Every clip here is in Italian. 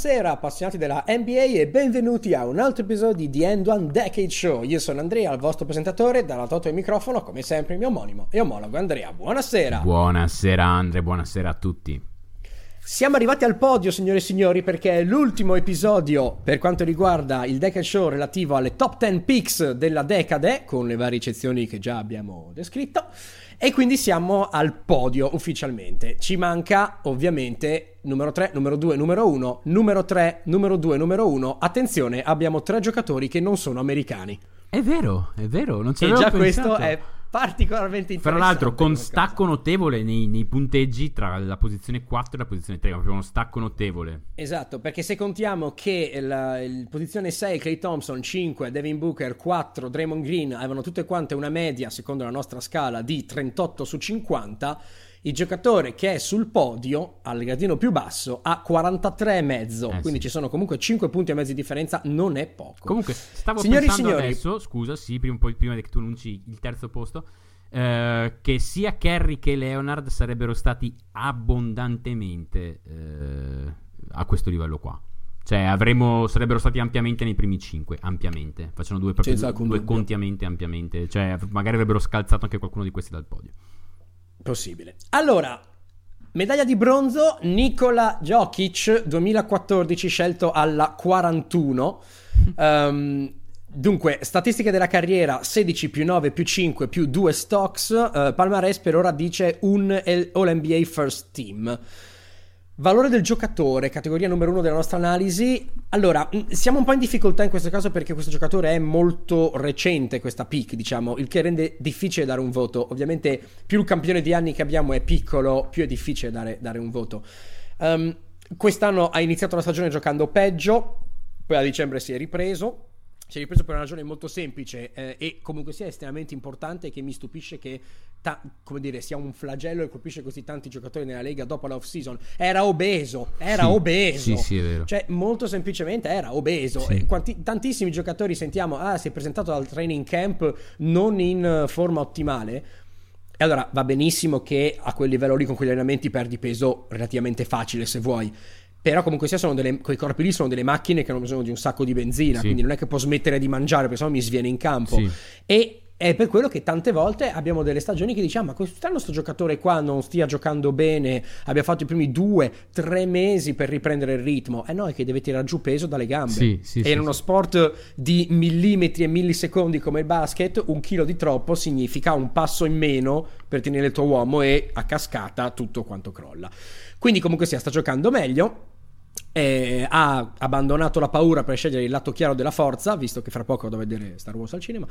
Buonasera appassionati della NBA e benvenuti a un altro episodio di The End One Decade Show. Io sono Andrea, il vostro presentatore, dalla Toto del microfono, come sempre il mio omonimo e omologo Andrea. Buonasera. Buonasera Andrea, buonasera a tutti. Siamo arrivati al podio, signore e signori, perché è l'ultimo episodio per quanto riguarda il Decade Show relativo alle top 10 picks della decade, con le varie eccezioni che già abbiamo descritto. E quindi siamo al podio ufficialmente. Ci manca ovviamente numero 3, numero 2, numero 1, numero 3, numero 2, numero 1. Attenzione, abbiamo tre giocatori che non sono americani. È vero, è vero, non ci E avevo già pensato. questo è particolarmente Fra interessante. l'altro, con stacco notevole nei, nei punteggi tra la posizione 4 e la posizione 3, proprio uno stacco notevole. Esatto, perché se contiamo che la il posizione 6 Clay Thompson, 5 Devin Booker, 4 Draymond Green avevano tutte quante una media, secondo la nostra scala, di 38 su 50, il giocatore che è sul podio, al gradino più basso, ha 43,5, Eh, quindi sì. ci sono comunque 5 punti e mezzo di differenza, non è poco. Comunque, stavo Signori pensando signori- adesso, scusa, sì, prima, prima che tu annunci il terzo posto, eh, che sia Kerry che Leonard sarebbero stati abbondantemente eh, a questo livello qua. Cioè, avremmo, sarebbero stati ampiamente nei primi 5, ampiamente. Facciano due, proprio due, due contiamente, ampiamente. Cioè, magari avrebbero scalzato anche qualcuno di questi dal podio. Possibile. Allora, medaglia di bronzo Nikola Jokic 2014 scelto alla 41. Ehm, dunque, statistiche della carriera 16 più 9 più 5 più 2 stocks. Eh, Palmarès per ora dice un All NBA First Team. Valore del giocatore, categoria numero uno della nostra analisi. Allora, mh, siamo un po' in difficoltà in questo caso perché questo giocatore è molto recente, questa pick, diciamo, il che rende difficile dare un voto. Ovviamente, più il campione di anni che abbiamo è piccolo, più è difficile dare, dare un voto. Ehm, quest'anno ha iniziato la stagione giocando peggio, poi a dicembre si è ripreso. Si è ripreso per una ragione molto semplice eh, e comunque sia estremamente importante che mi stupisce che ta- come dire, sia un flagello e colpisce così tanti giocatori nella Lega dopo la off season. Era obeso, era Sì, obeso. sì, sì, è vero. Cioè, molto semplicemente era obeso. Sì. Quanti- tantissimi giocatori sentiamo, ah, si è presentato al training camp non in eh, forma ottimale. E allora va benissimo che a quel livello lì con quegli allenamenti perdi peso relativamente facile se vuoi. Però comunque sia sono delle, quei corpi lì sono delle macchine che hanno bisogno di un sacco di benzina, Sì. quindi non è che può smettere di mangiare perché sennò mi sviene in campo. Sì. E è per quello che tante volte abbiamo delle stagioni che diciamo: Ma quest'anno sto giocatore qua non stia giocando bene. Abbia fatto i primi due, tre mesi per riprendere il ritmo. Eh no, è che deve tirare giù peso dalle gambe. Sì, sì, e sì, in uno sport di millimetri e millisecondi come il basket, un chilo di troppo significa un passo in meno per tenere il tuo uomo e a cascata tutto quanto crolla. Quindi, comunque sia, sta giocando meglio. Eh, ha abbandonato la paura per scegliere il lato chiaro della forza, visto che fra poco vado a vedere Star Wars al cinema.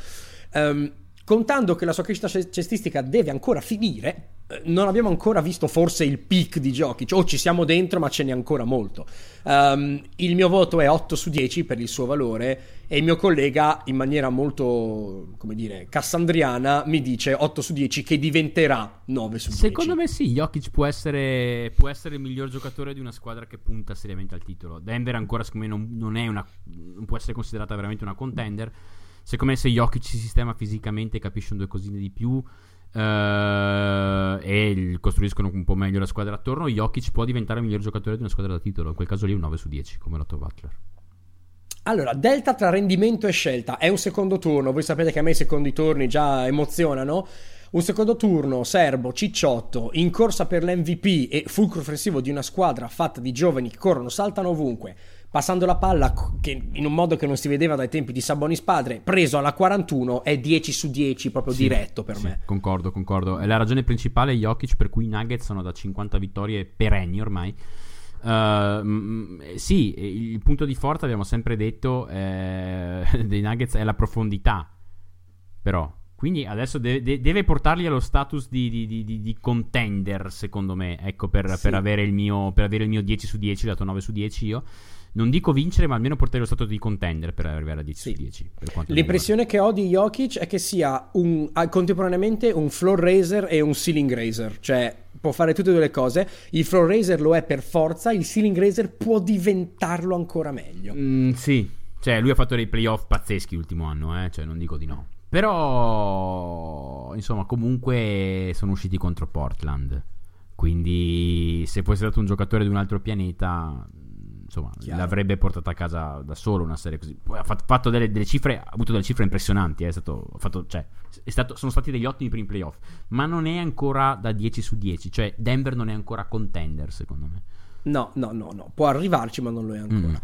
Ehm, contando che la sua crescita ce- cestistica deve ancora finire, eh, non abbiamo ancora visto forse il peak di Jokic, o ci siamo dentro, ma ce n'è ancora molto. Ehm, il mio voto è 8 su 10 per il suo valore, e il mio collega, in maniera molto, come dire, cassandriana, mi dice 8 su 10 che diventerà 9 su 10. Secondo me sì, Jokic può essere, può essere il miglior giocatore di una squadra che punta seriamente al titolo. Denver ancora secondo me non, non una, non può essere considerata veramente una contender. Secondo me se Jokic si sistema fisicamente, capisce un due cosine di più eh, e costruiscono un po' meglio la squadra attorno, Jokic può diventare il miglior giocatore di una squadra da titolo. In quel caso lì un 9 su 10 come l'Otto Butler. Allora, delta tra rendimento e scelta è un secondo turno. Voi sapete che a me i secondi turni già emozionano. Un secondo turno serbo, cicciotto, in corsa per l'MVP e fulcro offensivo di una squadra fatta di giovani che corrono, saltano ovunque, passando la palla in un modo che non si vedeva dai tempi di Sabonis padre, preso alla 41 è 10 su 10 proprio Sì, diretto per sì, me. Concordo, concordo. È la ragione principale Jokic per cui i Nuggets sono da 50 vittorie perenni ormai. Uh, sì, il punto di forza abbiamo sempre detto eh, dei Nuggets è la profondità. Però, quindi adesso de- de- deve portarli allo status di, di- di- di- contender, secondo me. Ecco, per, Sì. per avere il mio, per avere il mio 10 su 10, dato 9 su 10 io. Non dico vincere, ma almeno portare allo status di contender per arrivare a 10 Sì. su 10. per quanto mi L'impressione che ho di Jokic è che sia un, ha contemporaneamente un floor raiser e un ceiling raiser, cioè può fare tutte e due le cose. Il floor raiser lo è per forza, il ceiling raiser può diventarlo ancora meglio. Mm, sì, cioè lui ha fatto dei playoff pazzeschi l'ultimo anno, eh? cioè non dico di no. Però, insomma, comunque sono usciti contro Portland. Quindi, se fosse stato un giocatore di un altro pianeta, insomma, Chiaro. l'avrebbe portata a casa da solo una serie così. Poi ha fatto, fatto delle, delle, cifre, ha avuto delle cifre impressionanti. Eh, è stato, fatto, cioè, è stato, sono stati degli ottimi primi playoff, ma non è ancora da 10 su 10. Cioè, Denver non è ancora contender, secondo me. No, no, no, no. Può arrivarci, ma non lo è ancora. Mm.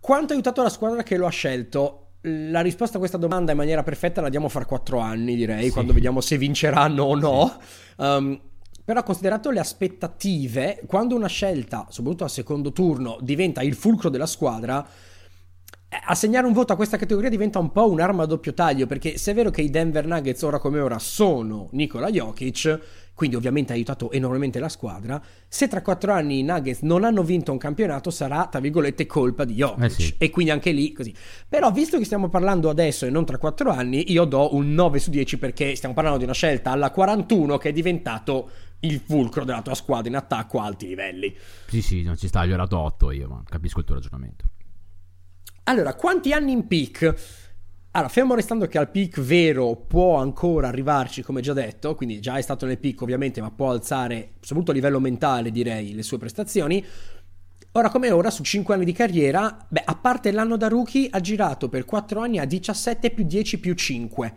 Quanto ha aiutato la squadra che lo ha scelto? La risposta a questa domanda in maniera perfetta la diamo fra quattro anni, direi, sì. quando vediamo se vinceranno o no. Sì. Um, però considerato le aspettative, quando una scelta, soprattutto al secondo turno, diventa il fulcro della squadra, eh, assegnare un voto a questa categoria diventa un po' un'arma a doppio taglio, perché se è vero che i Denver Nuggets ora come ora sono Nikola Jokic, quindi ovviamente ha aiutato enormemente la squadra. Se tra quattro anni i Nuggets non hanno vinto un campionato, sarà, tra virgolette, colpa di Jokic. Eh sì. E quindi anche lì così. Però, visto che stiamo parlando adesso e non tra quattro anni, io do un 9 su 10 perché stiamo parlando di una scelta alla 41 che è diventato il fulcro della tua squadra in attacco a alti livelli. Sì, sì, non ci sta, gli ho dato 8 io, ma capisco il tuo ragionamento. Allora, quanti anni in peak? Allora, fermo restando che al peak vero può ancora arrivarci, come già detto, quindi già è stato nel peak ovviamente, ma può alzare, soprattutto a livello mentale direi, le sue prestazioni. Ora come ora, su 5 anni di carriera, beh, a parte l'anno da rookie, ha girato per 4 anni a 17 più 10 più 5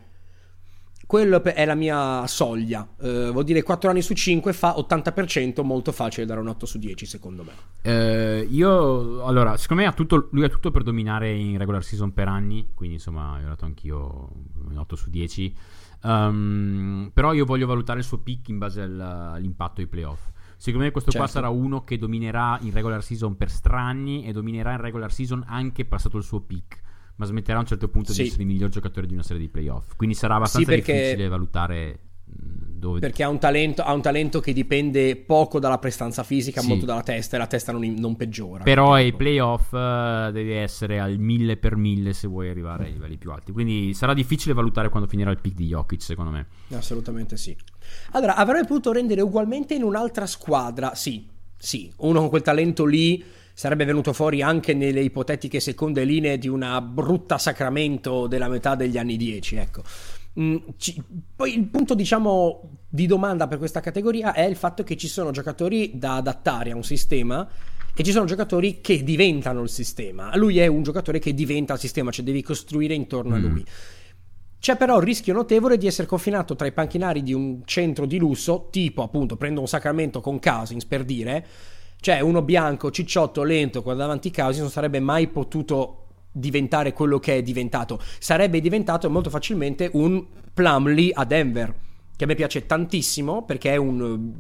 quello è la mia soglia. Uh, vuol dire 4 anni su 5 fa 80%, molto facile dare un 8 su 10 secondo me. Uh, io, allora, secondo me ha tutto, lui ha tutto per dominare in regular season per anni, quindi insomma ho dato anch'io un 8 su 10. Um, ehm, però io voglio valutare il suo pick in base al, all'impatto ai playoff. Secondo me questo certo. qua sarà uno che dominerà in regular season per strani e dominerà in regular season anche passato il suo pick ma smetterà a un certo punto sì. di essere il miglior giocatore di una serie di playoff. Quindi sarà abbastanza sì, perché... difficile valutare dove... Perché ha un, talento, ha un, talento, che dipende poco dalla prestanza fisica, sì. molto dalla testa, e la testa non, non peggiora. Però ai playoff uh, devi essere al mille per mille se vuoi arrivare ai livelli più alti. Quindi sarà difficile valutare quando finirà il pick di Jokic, secondo me. Assolutamente sì. Allora, avrebbe potuto rendere ugualmente in un'altra squadra? Sì, sì. Uno con quel talento lì sarebbe venuto fuori anche nelle ipotetiche seconde linee di una brutta Sacramento della metà degli anni 10, ecco. Mm, ci, poi il punto diciamo di domanda per questa categoria è il fatto che ci sono giocatori da adattare a un sistema e ci sono giocatori che diventano il sistema. Lui è un giocatore che diventa il sistema, cioè devi costruire intorno mm. a lui. C'è però il rischio notevole di essere confinato tra i panchinari di un centro di lusso, tipo appunto prendo un Sacramento con Cousins per dire, cioè, uno bianco, cicciotto, lento, qua davanti ai causi non sarebbe mai potuto diventare quello che è diventato. Sarebbe diventato molto facilmente un Plumlee a Denver che a me piace tantissimo perché è un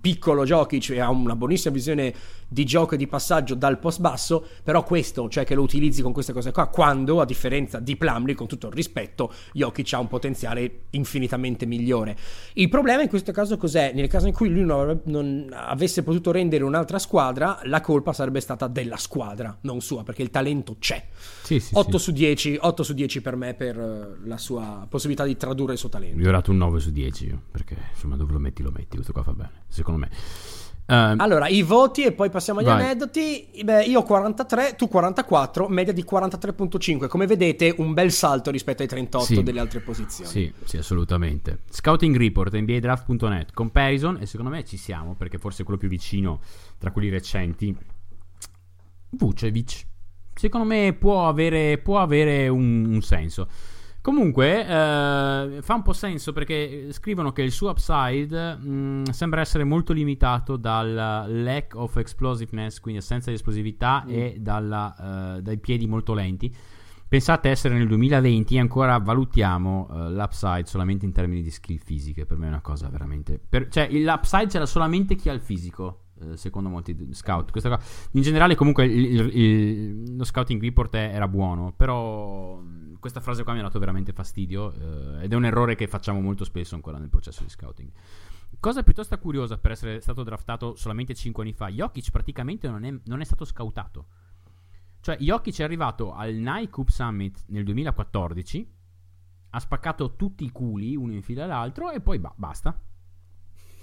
piccolo Jokic e ha una buonissima visione di gioco e di passaggio dal post basso, però questo, cioè che lo utilizzi con queste cose qua, quando a differenza di Plumlee, con tutto il rispetto, Jokic ha un potenziale infinitamente migliore. Il problema in questo caso cos'è? Nel caso in cui lui non, non avesse potuto rendere un'altra squadra, la colpa sarebbe stata della squadra, non sua, perché il talento c'è. Sì, sì, 8, sì. Su 10, 8 su 10 per me per eh, la sua possibilità di tradurre il suo talento. Io ho dato un 9 su 10 io, perché insomma dove lo metti lo metti, questo qua fa bene, secondo me. Uh, allora, i voti e poi passiamo agli vai. aneddoti. Beh, io 43, tu 44, media di 43.5. Come vedete, un bel salto rispetto ai 38 sì. delle altre posizioni. Sì, sì, assolutamente. Scouting Report, NBADraft.net, comparison, e secondo me ci siamo, perché forse è quello più vicino tra quelli recenti. Vucevic. Secondo me può avere, può avere un, un senso. Comunque, eh, fa un po' senso perché scrivono che il suo upside mh, mm, sembra essere molto limitato dal lack of explosiveness, quindi assenza di esplosività, mm. e dalla, uh, dai piedi molto lenti. Pensate essere nel 2020 e ancora valutiamo uh, l'upside solamente in termini di skill fisiche. Per me è una cosa veramente. Per, cioè, l'upside c'era solamente chi ha il fisico secondo molti scout. Cosa, in generale, comunque, il, il, lo scouting report era buono, però questa frase qua mi ha dato veramente fastidio eh, ed è un errore che facciamo molto spesso ancora nel processo di scouting. Cosa piuttosto curiosa per essere stato draftato solamente 5 anni fa, Jokic praticamente non è, non è stato scoutato. Cioè, Jokic è arrivato al Nike Cup Summit nel 2014, ha spaccato tutti i culi uno in fila all'altro e poi ba- basta.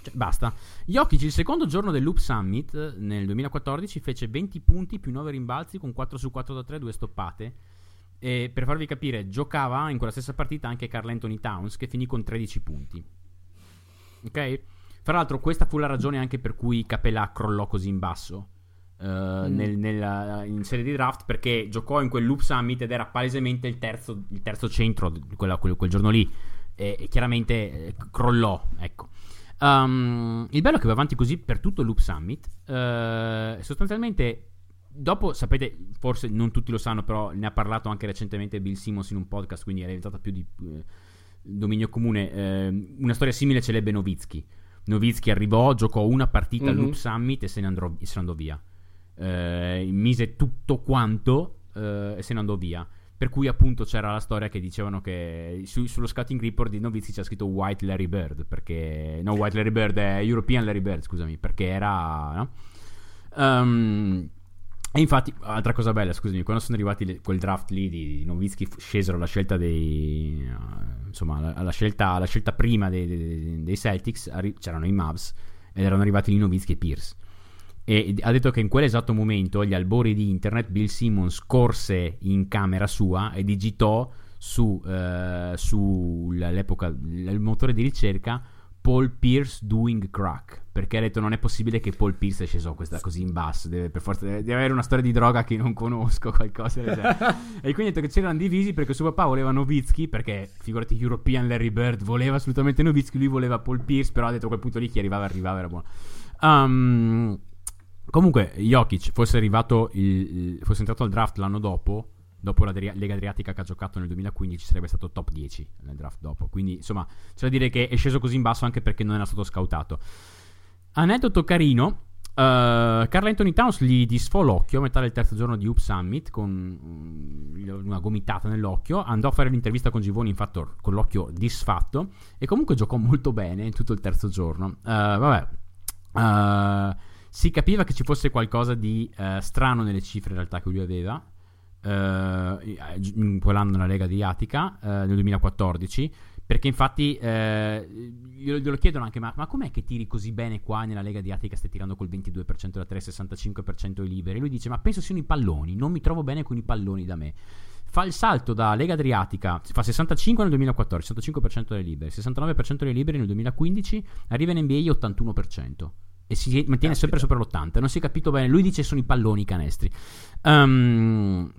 Cioè, basta. Jokic il secondo giorno del Loop Summit nel 2014 fece 20 punti più 9 rimbalzi con 4 su 4 da 3, 2 stoppate e per farvi capire, giocava in quella stessa partita anche Carl Anthony Towns che finì con 13 punti. Ok? Fra l'altro, questa fu la ragione anche per cui Capella crollò così in basso. Uh, mm. nel, nella, in serie di draft perché giocò in quel Loop Summit ed era palesemente il terzo, il terzo centro quella, quel, quel, giorno lì e, e chiaramente eh, crollò ecco um, il bello è che va avanti così per tutto il Loop Summit uh, sostanzialmente dopo sapete forse non tutti lo sanno però ne ha parlato anche recentemente Bill Simmons in un podcast quindi è diventata più di eh, dominio comune eh, una storia simile ce l'ebbe Novitsky Novitsky arrivò giocò una partita mm-hmm. al Loop Summit e se ne, andrò, se ne andò via eh, mise tutto quanto eh, e se ne andò via. Per cui appunto c'era la storia che dicevano che su, sullo scouting report di Novizzi c'era scritto White Larry Bird, perché... No, White Larry Bird è European Larry Bird, scusami, perché era... No? Um, e infatti, altra cosa bella, scusami, quando sono arrivati le, quel draft lì di Novitsky, scesero alla scelta dei. Uh, insomma, alla scelta, alla scelta prima dei, dei, dei Celtics, arri- c'erano i Mavs ed erano arrivati lì Novitsky e Pierce. E ha detto che in quell'esatto momento, agli albori di internet, Bill Simmons corse in camera sua e digitò su, eh, sull'epoca il motore di ricerca Paul Pierce doing crack perché ha detto non è possibile che Paul Pierce è sceso questa, così in basso deve, per forza, deve, deve, avere una storia di droga che non conosco qualcosa e quindi ha detto che c'erano divisi perché suo papà voleva Novitsky perché figurati European Larry Bird voleva assolutamente Novitsky lui voleva Paul Pierce però ha detto a quel punto lì chi arrivava arrivava era buono. Um, Comunque, Jokic fosse arrivato, il, fosse entrato al draft l'anno dopo, dopo la Lega Adriatica che ha giocato nel 2015, sarebbe stato top 10 nel draft dopo. Quindi, insomma, c'è da dire che è sceso così in basso anche perché non era stato scoutato. Aneddoto carino. Uh, Carl Anthony Towns gli disfò l'occhio a metà del terzo giorno di Up Summit con um, una gomitata nell'occhio. Andò a fare l'intervista con Givoni, infatti, con l'occhio disfatto. E comunque giocò molto bene tutto il terzo giorno. Uh, vabbè. Uh, si capiva che ci fosse qualcosa di uh, strano nelle cifre in realtà che lui aveva. Uh, in quell'anno nella Lega Adriatica uh, nel 2014 perché infatti eh, glielo, chiedono anche ma, ma, com'è che tiri così bene qua nella Lega Adriatica stai tirando col 22% da 3 65% ai liberi lui dice ma penso siano i palloni non mi trovo bene con i palloni da me fa il salto da Lega Adriatica fa 65 nel 2014 65% delle libere 69% delle libere nel 2015 arriva in NBA 81% e si mantiene Caspita. sempre sopra l'80. Non si è capito bene. Lui dice sono i palloni i canestri. Um,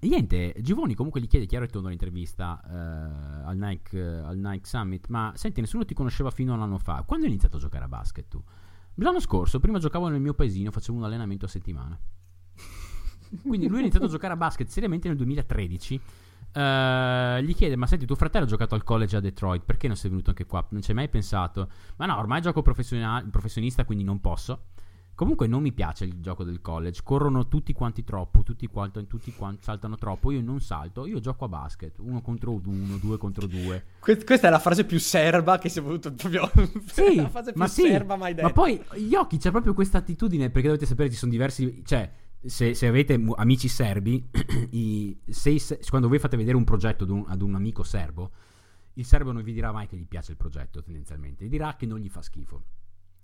niente, Givoni comunque gli chiede chiaro e tondo l'intervista uh, al, Nike, uh, al, Nike, Summit. Ma senti, nessuno ti conosceva fino a un anno fa. Quando hai iniziato a giocare a basket tu? L'anno scorso, prima giocavo nel mio paesino, facevo un allenamento a settimana. Quindi lui ha iniziato a giocare a basket seriamente nel 2013 Uh, gli chiede: Ma senti, tuo fratello ha giocato al college a Detroit, perché non sei venuto anche qua? Non ci hai mai pensato? Ma no, ormai gioco professionista, quindi non posso. Comunque non mi piace il gioco del college. Corrono tutti quanti troppo, tutti quanti, tutti quanti saltano troppo. Io non salto, io gioco a basket. Uno contro uno, due contro due. questa è la frase più serba che si è voluto proprio. Sì, la frase più ma sì, serba mai detta. Ma poi Yoki c'è proprio questa attitudine, perché dovete sapere ci sono diversi. Cioè se, se, avete amici serbi, i, se, se, quando voi fate vedere un progetto ad un, ad un, amico serbo, il serbo non vi dirà mai che gli piace il progetto, tendenzialmente, vi dirà che non gli fa schifo.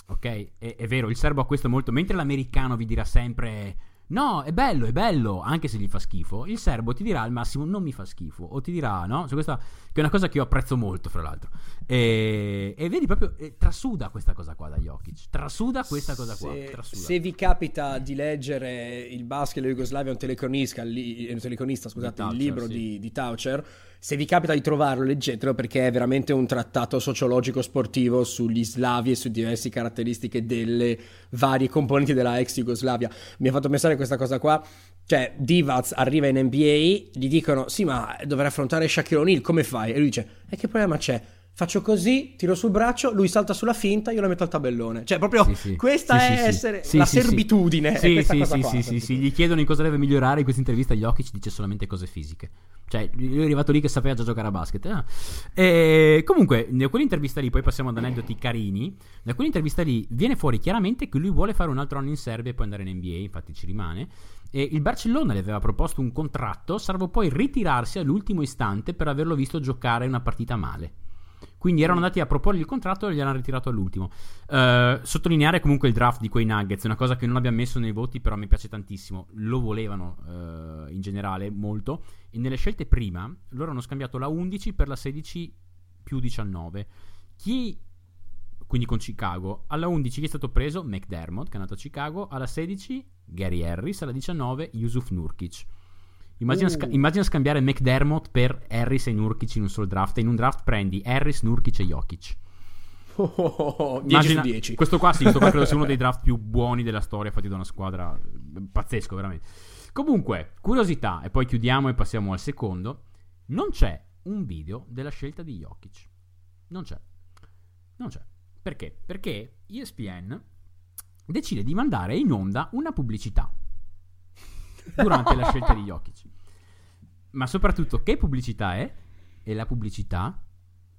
Ok? È, è vero, il serbo ha questo molto. Mentre l'americano vi dirà sempre No, è bello, è bello, anche se gli fa schifo. Il serbo ti dirà al massimo non mi fa schifo. O ti dirà, no? Cioè, questa che è una cosa che io apprezzo molto, fra l'altro. E, e vedi proprio, e trasuda questa cosa qua da Jokic. Trasuda questa cosa qua. Se, se vi capita di leggere il basket della Jugoslavia, un telecronista, un telecronista scusate, Taucher, il libro sì. di, di Taucher se vi capita di trovarlo, leggetelo perché è veramente un trattato sociologico sportivo sugli slavi e su diverse caratteristiche delle varie componenti della ex Jugoslavia. Mi ha fatto pensare questa cosa qua. Cioè, Divac arriva in NBA, gli dicono: Sì, ma dovrei affrontare Shaquille O'Neal, come fai? E lui dice: E che problema c'è? Faccio così, tiro sul braccio, lui salta sulla finta, io la metto al tabellone. Cioè, proprio sì, sì. questa sì, è essere la servitudine. Sì, sì, sì, sì, sì, sì, Gli chiedono in cosa deve migliorare in questa intervista. Jokic dice solamente cose fisiche. Cioè, lui è arrivato lì che sapeva già giocare a basket. Ah. E comunque, da quell'intervista lì, poi passiamo ad aneddoti carini. Da quell'intervista lì viene fuori chiaramente che lui vuole fare un altro anno in Serbia e poi andare in NBA. Infatti, ci rimane. E il Barcellona le aveva proposto un contratto, salvo poi ritirarsi all'ultimo istante per averlo visto giocare una partita male. Quindi erano andati a proporgli il contratto e gli hanno ritirato all'ultimo. Uh, sottolineare comunque il draft di quei Nuggets, una cosa che non abbiamo messo nei voti, però mi piace tantissimo. Lo volevano uh, in generale molto. E nelle scelte prima, loro hanno scambiato la 11 per la 16 più 19. Chi quindi con Chicago. Alla 11 chi è stato preso? McDermott, che è andato a Chicago. Alla 16 Gary Harris. Alla 19 Yusuf Nurkic. Immagina, uh. sca- immagina, scambiare McDermott per Harris e Nurkic in un solo draft. In un draft prendi Harris, Nurkic e Jokic. Oh, oh, oh, 10 Immagina, 10. Questo qua sì, questo qua credo sia uno dei draft più buoni della storia fatti da una squadra pazzesco, veramente. Comunque, curiosità, e poi chiudiamo e passiamo al secondo. Non c'è un video della scelta di Jokic. Non c'è. Non c'è. Perché? Perché ESPN decide di mandare in onda una pubblicità durante la scelta di Jokic. Ma soprattutto, che pubblicità è? È la pubblicità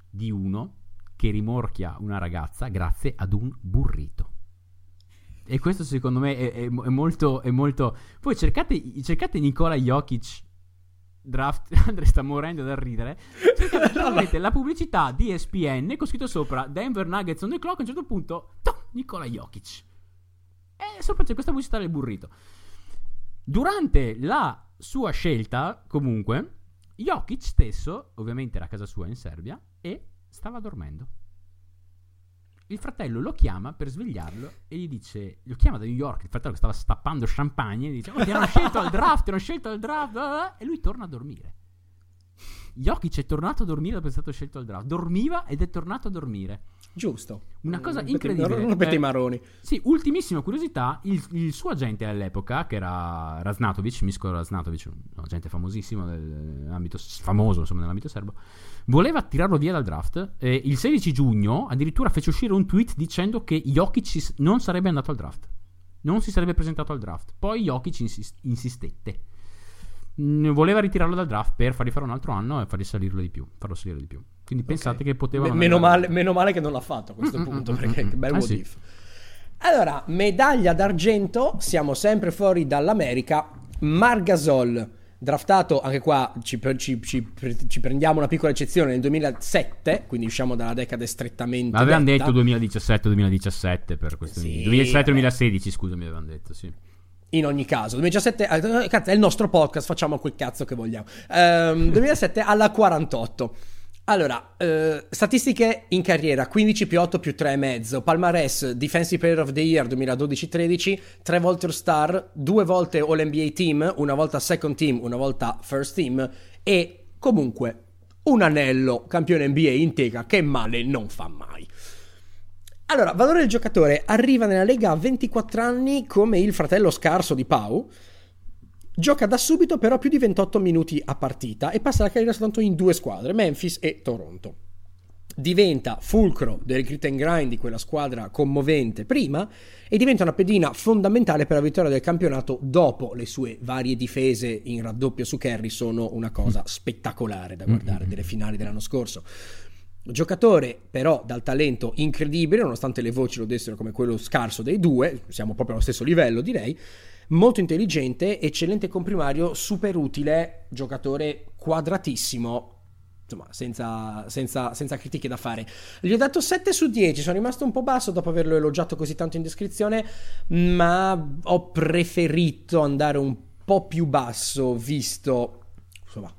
di uno che rimorchia una ragazza grazie ad un burrito. E questo secondo me è, è, è, molto, è molto... Poi cercate, cercate Nicola Jokic draft Andre sta morendo da ridere cercate la pubblicità di ESPN con scritto sopra Denver Nuggets on the clock a un certo punto toh, Nicola Jokic e sopra c'è questa pubblicità del burrito durante la sua scelta comunque Jokic stesso ovviamente era a casa sua in Serbia e stava dormendo il fratello lo chiama per svegliarlo e gli dice: Lo chiama da New York. Il fratello che stava stappando champagne. E gli dice: Oh, ti hanno scelto al draft, ti hanno scelto al draft. E lui torna a dormire. Jokic è tornato a dormire dopo essere stato scelto al draft. Dormiva ed è tornato a dormire. Giusto. Una cosa non incredibile. Non rompete eh, i maroni. Sì, ultimissima curiosità, il, il, suo agente all'epoca, che era Rasnatovic, Misko Rasnatovic, un agente famosissimo nell'ambito, famoso insomma nell'ambito serbo, voleva tirarlo via dal draft. E il 16 giugno addirittura fece uscire un tweet dicendo che Jokic non sarebbe andato al draft. Non si sarebbe presentato al draft. Poi Jokic insist- insistette. Voleva ritirarlo dal draft per fargli fare un altro anno e fargli salirlo di più. Farlo salire di più. Quindi pensate okay. che poteva. meno, male, meno, male, che non l'ha fatto a questo mm-hmm, punto, perché che bel eh, sì. Allora, medaglia d'argento, siamo sempre fuori dall'America. Margasol draftato anche qua ci, ci, ci, ci, prendiamo una piccola eccezione nel 2007 quindi usciamo dalla decade strettamente ma avevano detto 2017-2017 per questo sì, 2017-2016 scusami avevano detto sì in ogni caso 2017 eh, cazzo, è il nostro podcast facciamo quel cazzo che vogliamo um, 2007 alla 48 allora, eh, statistiche in carriera, 15 più 8 più 3,5, palmarès, Defensive Player of the Year 2012-13, tre volte All-Star, due volte All-NBA Team, una volta Second Team, una volta First Team e comunque un anello campione NBA in teca che male non fa mai. Allora, valore del giocatore. Arriva nella Lega a 24 anni come il fratello scarso di Pau, Gioca da subito però più di 28 minuti a partita e passa la carriera soltanto in due squadre, Memphis e Toronto. Diventa fulcro del grit and grind di quella squadra commovente prima e diventa una pedina fondamentale per la vittoria del campionato dopo le sue varie difese in raddoppio su Kerry sono una cosa spettacolare da guardare delle finali dell'anno scorso. Giocatore però dal talento incredibile, nonostante le voci lo dessero come quello scarso dei due, siamo proprio allo stesso livello direi, molto intelligente, eccellente comprimario, super utile, giocatore quadratissimo. Insomma, senza, senza, senza, critiche da fare. Gli ho dato 7 su 10, sono rimasto un po' basso dopo averlo elogiato così tanto in descrizione, ma ho preferito andare un po' più basso, visto... Insomma,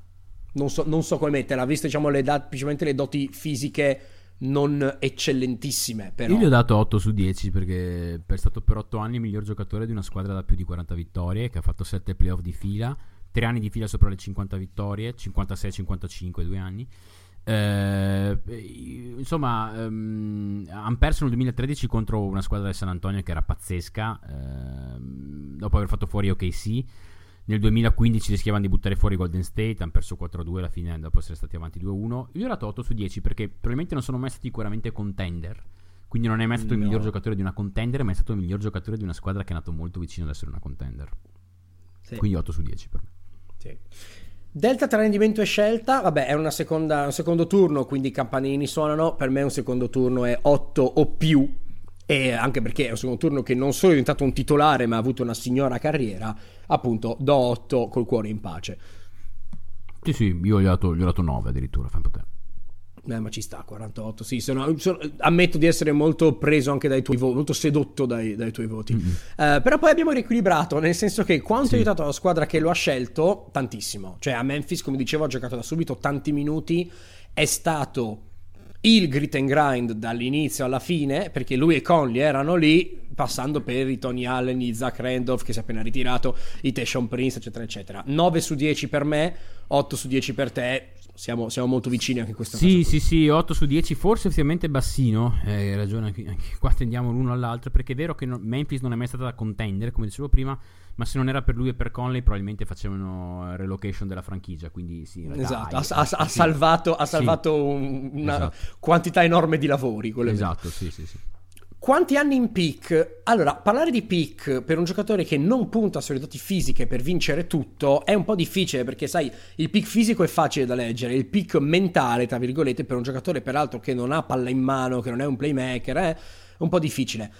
non so, non so come metterla, visto diciamo le, dat- le doti fisiche non eccellentissime. Però. Io gli ho dato 8 su 10 perché è stato per 8 anni il miglior giocatore di una squadra da più di 40 vittorie, che ha fatto 7 playoff di fila, 3 anni di fila sopra le 50 vittorie, 56-55 due anni. Eh, insomma, um, hanno perso nel 2013 contro una squadra del San Antonio che era pazzesca. Eh, dopo aver fatto fuori OKC, nel 2015 rischiavano di buttare fuori Golden State, hanno perso 4-2 alla fine dopo essere stati avanti 2-1. Io ho dato 8 su 10 perché probabilmente non sono mai stati sicuramente contender. Quindi non è mai stato no. il miglior giocatore di una contender, ma è stato il miglior giocatore di una squadra che è nato molto vicino ad essere una contender. Sì. Quindi 8 su 10 per me. Sì. Delta tra rendimento e scelta, vabbè, è seconda, un secondo turno, quindi i campanini suonano. Per me un secondo turno è 8 o più e anche perché è un secondo turno che non solo è diventato un titolare ma ha avuto una signora carriera, appunto do 8 col cuore in pace. Sì, sì, io gli ho dato, gli ho dato 9 addirittura, fai un po'. Eh, ma ci sta, 48, sì, sono, sono, ammetto di essere molto preso anche dai tuoi voti, molto sedotto dai, dai tuoi voti. Mm-hmm. Uh, però poi abbiamo riequilibrato, nel senso che quanto sì. ha aiutato la squadra che lo ha scelto, tantissimo. Cioè a Memphis, come dicevo, ha giocato da subito tanti minuti, è stato il grit and grind dall'inizio alla fine, perché lui e Conley erano lì, passando per i Tony Allen, i Zach Randolph che si è appena ritirato, i Teshon Prince, eccetera, eccetera. 9 su 10 per me, 8 su 10 per te. Siamo, siamo molto vicini anche in questo sì. Sì, sì, sì, 8 su 10, forse effettivamente bassino. Eh, hai ragione, anche, anche qua tendiamo l'uno all'altro, perché è vero che no, Memphis non è mai stata da contender, come dicevo prima, ma se non era per lui e per Conley probabilmente facevano relocation della franchigia, quindi sì. Esatto, dai, ha, ha, ha, salvato, ha salvato sì. un, una esatto. quantità enorme di lavori. Esatto, sì, sì, sì. Quanti anni in peak? Allora, parlare di peak per un giocatore che non punta sulle doti fisiche per vincere tutto è un po' difficile perché, sai, il peak fisico è facile da leggere, il peak mentale, tra virgolette, per un giocatore peraltro che non ha palla in mano, che non è un playmaker, è un po' difficile.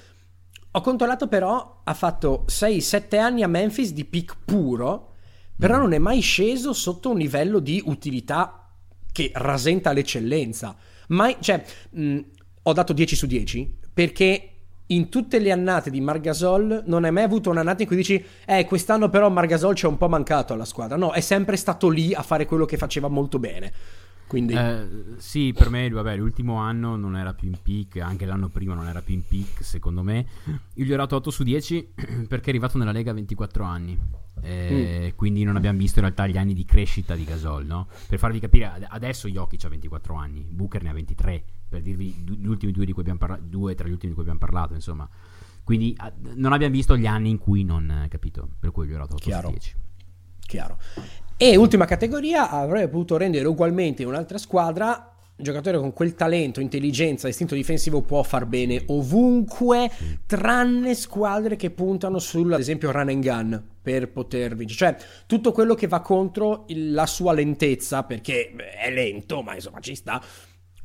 Ho controllato però, ha fatto 6-7 anni a Memphis di peak puro, però mm. non è mai sceso sotto un livello di utilità che rasenta l'eccellenza. Mai, cioè, mh, ho dato 10 su 10 perché in tutte le annate di Margasol non hai mai avuto un'annata in cui dici eh quest'anno però Margasol ci è un po' mancato alla squadra no è sempre stato lì a fare quello che faceva molto bene quindi... Eh, sì, per me vabbè, l'ultimo anno non era più in peak, anche l'anno prima non era più in peak, secondo me. Io gli ho dato 8 su 10 perché è arrivato nella Lega a 24 anni. Eh, mm. Quindi non abbiamo visto in realtà gli anni di crescita di Gasol, no? Per farvi capire, adesso Jokic ha 24 anni, Booker ne ha 23, per dirvi gli ultimi due di cui abbiamo parlato, due tra gli ultimi di cui abbiamo parlato, insomma. Quindi non abbiamo visto gli anni in cui non, capito? Per cui gli ho dato 8 Chiaro. su 10. Chiaro. E ultima categoria, avrebbe potuto rendere ugualmente in un'altra squadra un giocatore con quel talento, intelligenza, istinto difensivo può far bene ovunque, tranne squadre che puntano sul, ad esempio, run and gun per poter vincere. Cioè, tutto quello che va contro il, la sua lentezza, perché è lento, ma insomma ci sta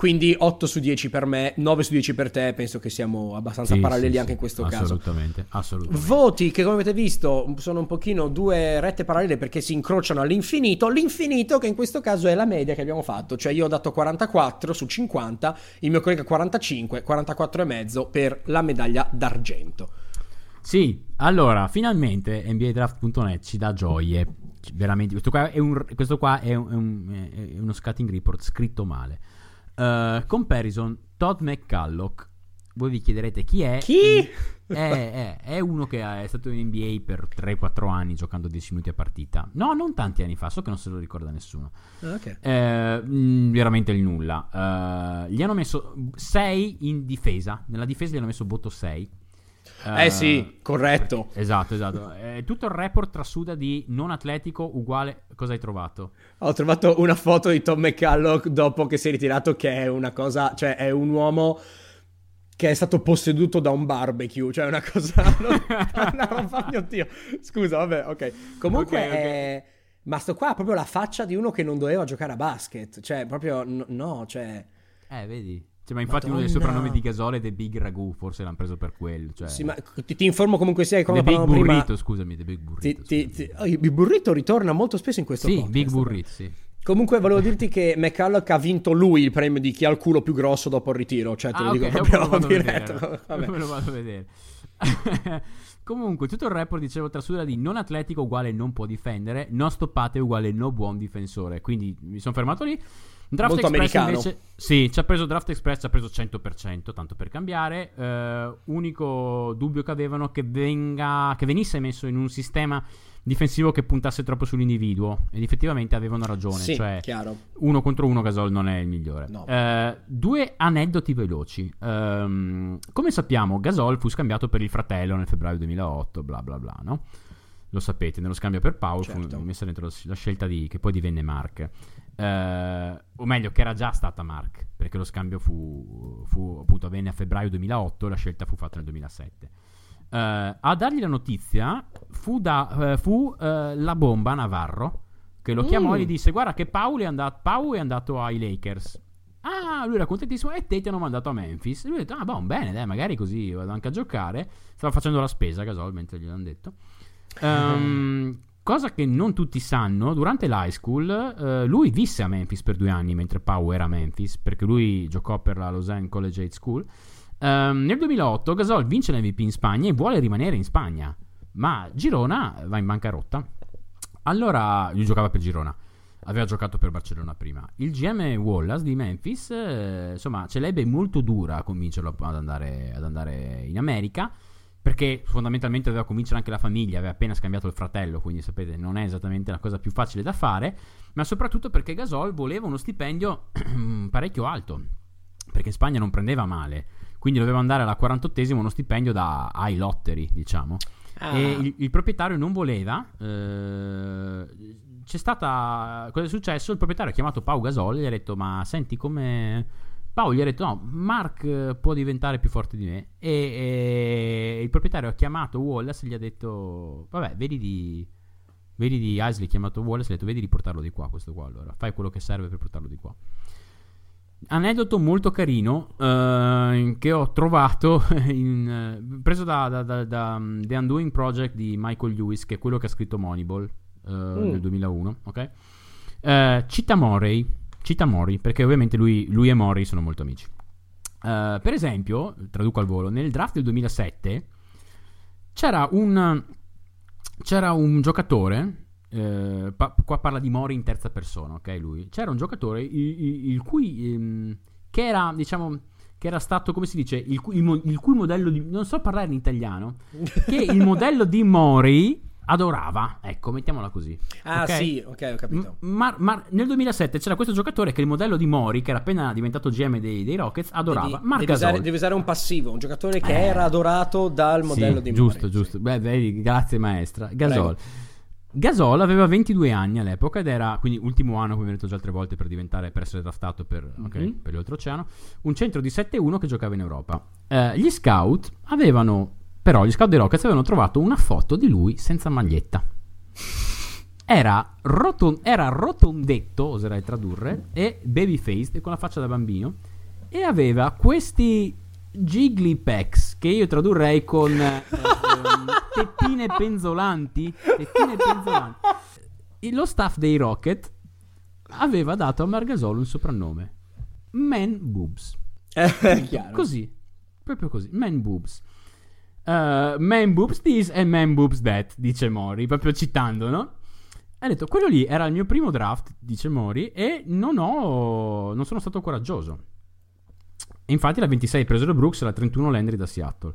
quindi 8 su 10 per me, 9 su 10 per te, penso che siamo abbastanza sì, paralleli sì, anche in questo assolutamente, caso. Assolutamente. Voti che come avete visto sono un pochino due rette parallele perché si incrociano all'infinito, l'infinito che in questo caso è la media che abbiamo fatto, cioè io ho dato 44 su 50, il mio collega 45, 44 e mezzo per la medaglia d'argento. Sì, allora, finalmente NBADraft.net ci dà gioie. Veramente, questo qua è, un, questo qua è, un, è, un, è uno scouting report scritto male. Uh, comparison Todd McCulloch. Voi vi chiederete chi è? Chi? È, è, è, uno che è stato in NBA per 3-4 anni giocando 10 minuti a partita. No, non tanti anni fa, so che non se lo ricorda nessuno. Okay. Eh, veramente il nulla. Uh, gli hanno messo 6 in difesa. Nella difesa gli hanno messo voto 6. Eh uh, sì, corretto. Esatto, esatto. Eh, tutto il report trasuda di non atletico uguale. Cosa hai trovato? Ho trovato una foto di Tom McCulloch dopo che si è ritirato, che è una cosa, cioè è un uomo che è stato posseduto da un barbecue, cioè una cosa... una roba, mio Dio. Scusa, vabbè, ok. Comunque okay, okay. è... Ma sto qua ha proprio la faccia di uno che non doveva giocare a basket, cioè proprio no, no cioè... Eh, vedi. Cioè, ma infatti Madonna. uno dei soprannomi di Gasol è The Big Ragu, forse l'hanno preso per quello. Cioè... Sì, ma ti, ti, informo comunque sia che come The Big Burrito, prima... scusami, The Big Burrito. Ti, ti, oh, il burrito ritorna molto spesso in questo sì, podcast. Big Burrito, sì. Comunque volevo dirti che McCulloch ha vinto lui il premio di chi ha il culo più grosso dopo il ritiro. Cioè, te ah, lo okay, dico proprio diretto. Me lo vado a vedere. Comunque, tutto il report dicevo trasuda di non atletico uguale non può difendere, non stoppate uguale no buon difensore. Quindi mi sono fermato lì. Draft Molto Express americano. invece sì, ci ha preso Draft Express, ci ha preso 100%, tanto per cambiare. Uh, unico dubbio che avevano che, venga, che venisse messo in un sistema difensivo che puntasse troppo sull'individuo ed effettivamente avevano ragione, sì, cioè chiaro. uno contro uno Gasol non è il migliore. No. Uh, due aneddoti veloci. Um, come sappiamo, Gasol fu scambiato per il fratello nel febbraio 2008, bla bla bla, no? Lo sapete, nello scambio per Paul certo. fu messa dentro la scelta di, che poi divenne Mark. Uh, o meglio, che era già stata Mark, perché lo scambio fu, fu appunto avvenne a febbraio 2008 e la scelta fu fatta nel 2007. Eh, a dargli la notizia fu, da, uh, fu la bomba Navarro che lo chiamò mm. e gli disse: Guarda, che Paul è, andato, Paul è andato ai Lakers. Ah, lui era contentissimo e te ti hanno mandato a Memphis. E lui ha detto: Ah, boh, bene, dai, magari così vado anche a giocare. Stava facendo la spesa, casual, mentre gliel'hanno detto. Um, Cosa che non tutti sanno, durante l'high school eh, lui visse a Memphis per due anni mentre Pau era a Memphis, perché lui giocò per la Lausanne Collegiate School. Um, nel 2008 Gasol vince l'MVP in Spagna e vuole rimanere in Spagna, ma Girona va in bancarotta. Allora, lui giocava per Girona. aveva giocato per Barcellona prima. Il GM Wallace di Memphis, eh, insomma, ce l'ebbe molto dura a convincerlo ad andare, ad andare in America perché fondamentalmente doveva convincere anche la famiglia, aveva appena scambiato il fratello, quindi sapete non è esattamente la cosa più facile da fare, ma soprattutto perché Gasol voleva uno stipendio parecchio alto, perché in Spagna non prendeva male, quindi doveva andare alla 48esima uno stipendio da high lottery, diciamo. Ah. E il, il, proprietario non voleva, eh, c'è stata, cosa è successo? Il proprietario ha chiamato Pau Gasol e gli ha detto ma senti come Paolo gli ha detto: No, Mark eh, può diventare più forte di me. E, e il proprietario ha chiamato Wallace e gli ha detto: Vabbè, vedi di. Vedi di Isley, chiamato Wallace e ha detto: Vedi di portarlo di qua, questo qua. Allora, fai quello che serve per portarlo di qua. Aneddoto molto carino uh, che ho trovato in, uh, preso da, da, da, da um, The Undoing Project di Michael Lewis, che è quello che ha scritto Moneyball uh, mm. nel 2001. Ok, cita Morey Cita Mori, perché ovviamente lui, lui e Mori sono molto amici. Uh, per esempio, traduco al volo, nel draft del 2007 c'era un, c'era un giocatore, eh, pa- qua parla di Mori in terza persona, ok lui? C'era un giocatore il, il, il cui, ehm, che era, diciamo, che era stato, come si dice, il, il, il cui modello di... non so parlare in italiano, che il modello di Mori adorava, ecco, mettiamola così. Ah, okay? sì, ok, ho capito. Ma, ma, nel 2007 c'era questo giocatore che il modello di Mori, che era appena diventato GM dei, dei Rockets, adorava. Devi, devi usare, devi usare un passivo, un giocatore che eh. era adorato dal modello sì, di giusto, Mori. Giusto, giusto. Beh, vedi, grazie maestra. Gasol. Prego. Gasol aveva 22 anni all'epoca ed era, quindi ultimo anno, come ho detto già altre volte, per diventare, per essere draftato per, okay, mm-hmm. per l'oltreoceano, un centro di 7-1 che giocava in Europa. Eh, gli scout avevano, però gli scout dei Rockets avevano trovato una foto di lui senza maglietta. Era, roton- era rotondetto, oserei tradurre, e babyfaced, con la faccia da bambino, e aveva questi jiggly pecs, che io tradurrei con eh, ehm, tettine penzolanti. Tettine penzolanti. Lo staff dei Rocket aveva dato a Margasol un soprannome. Man Boobs. così, proprio così, Man Boobs. Uh, man boobs this e man boobs that, dice Mori, proprio citando, no? Ha detto, quello lì era il mio primo draft, dice Mori, e non ho... non sono stato coraggioso. Infatti la 26 presero Brooks e la 31 Landry da Seattle.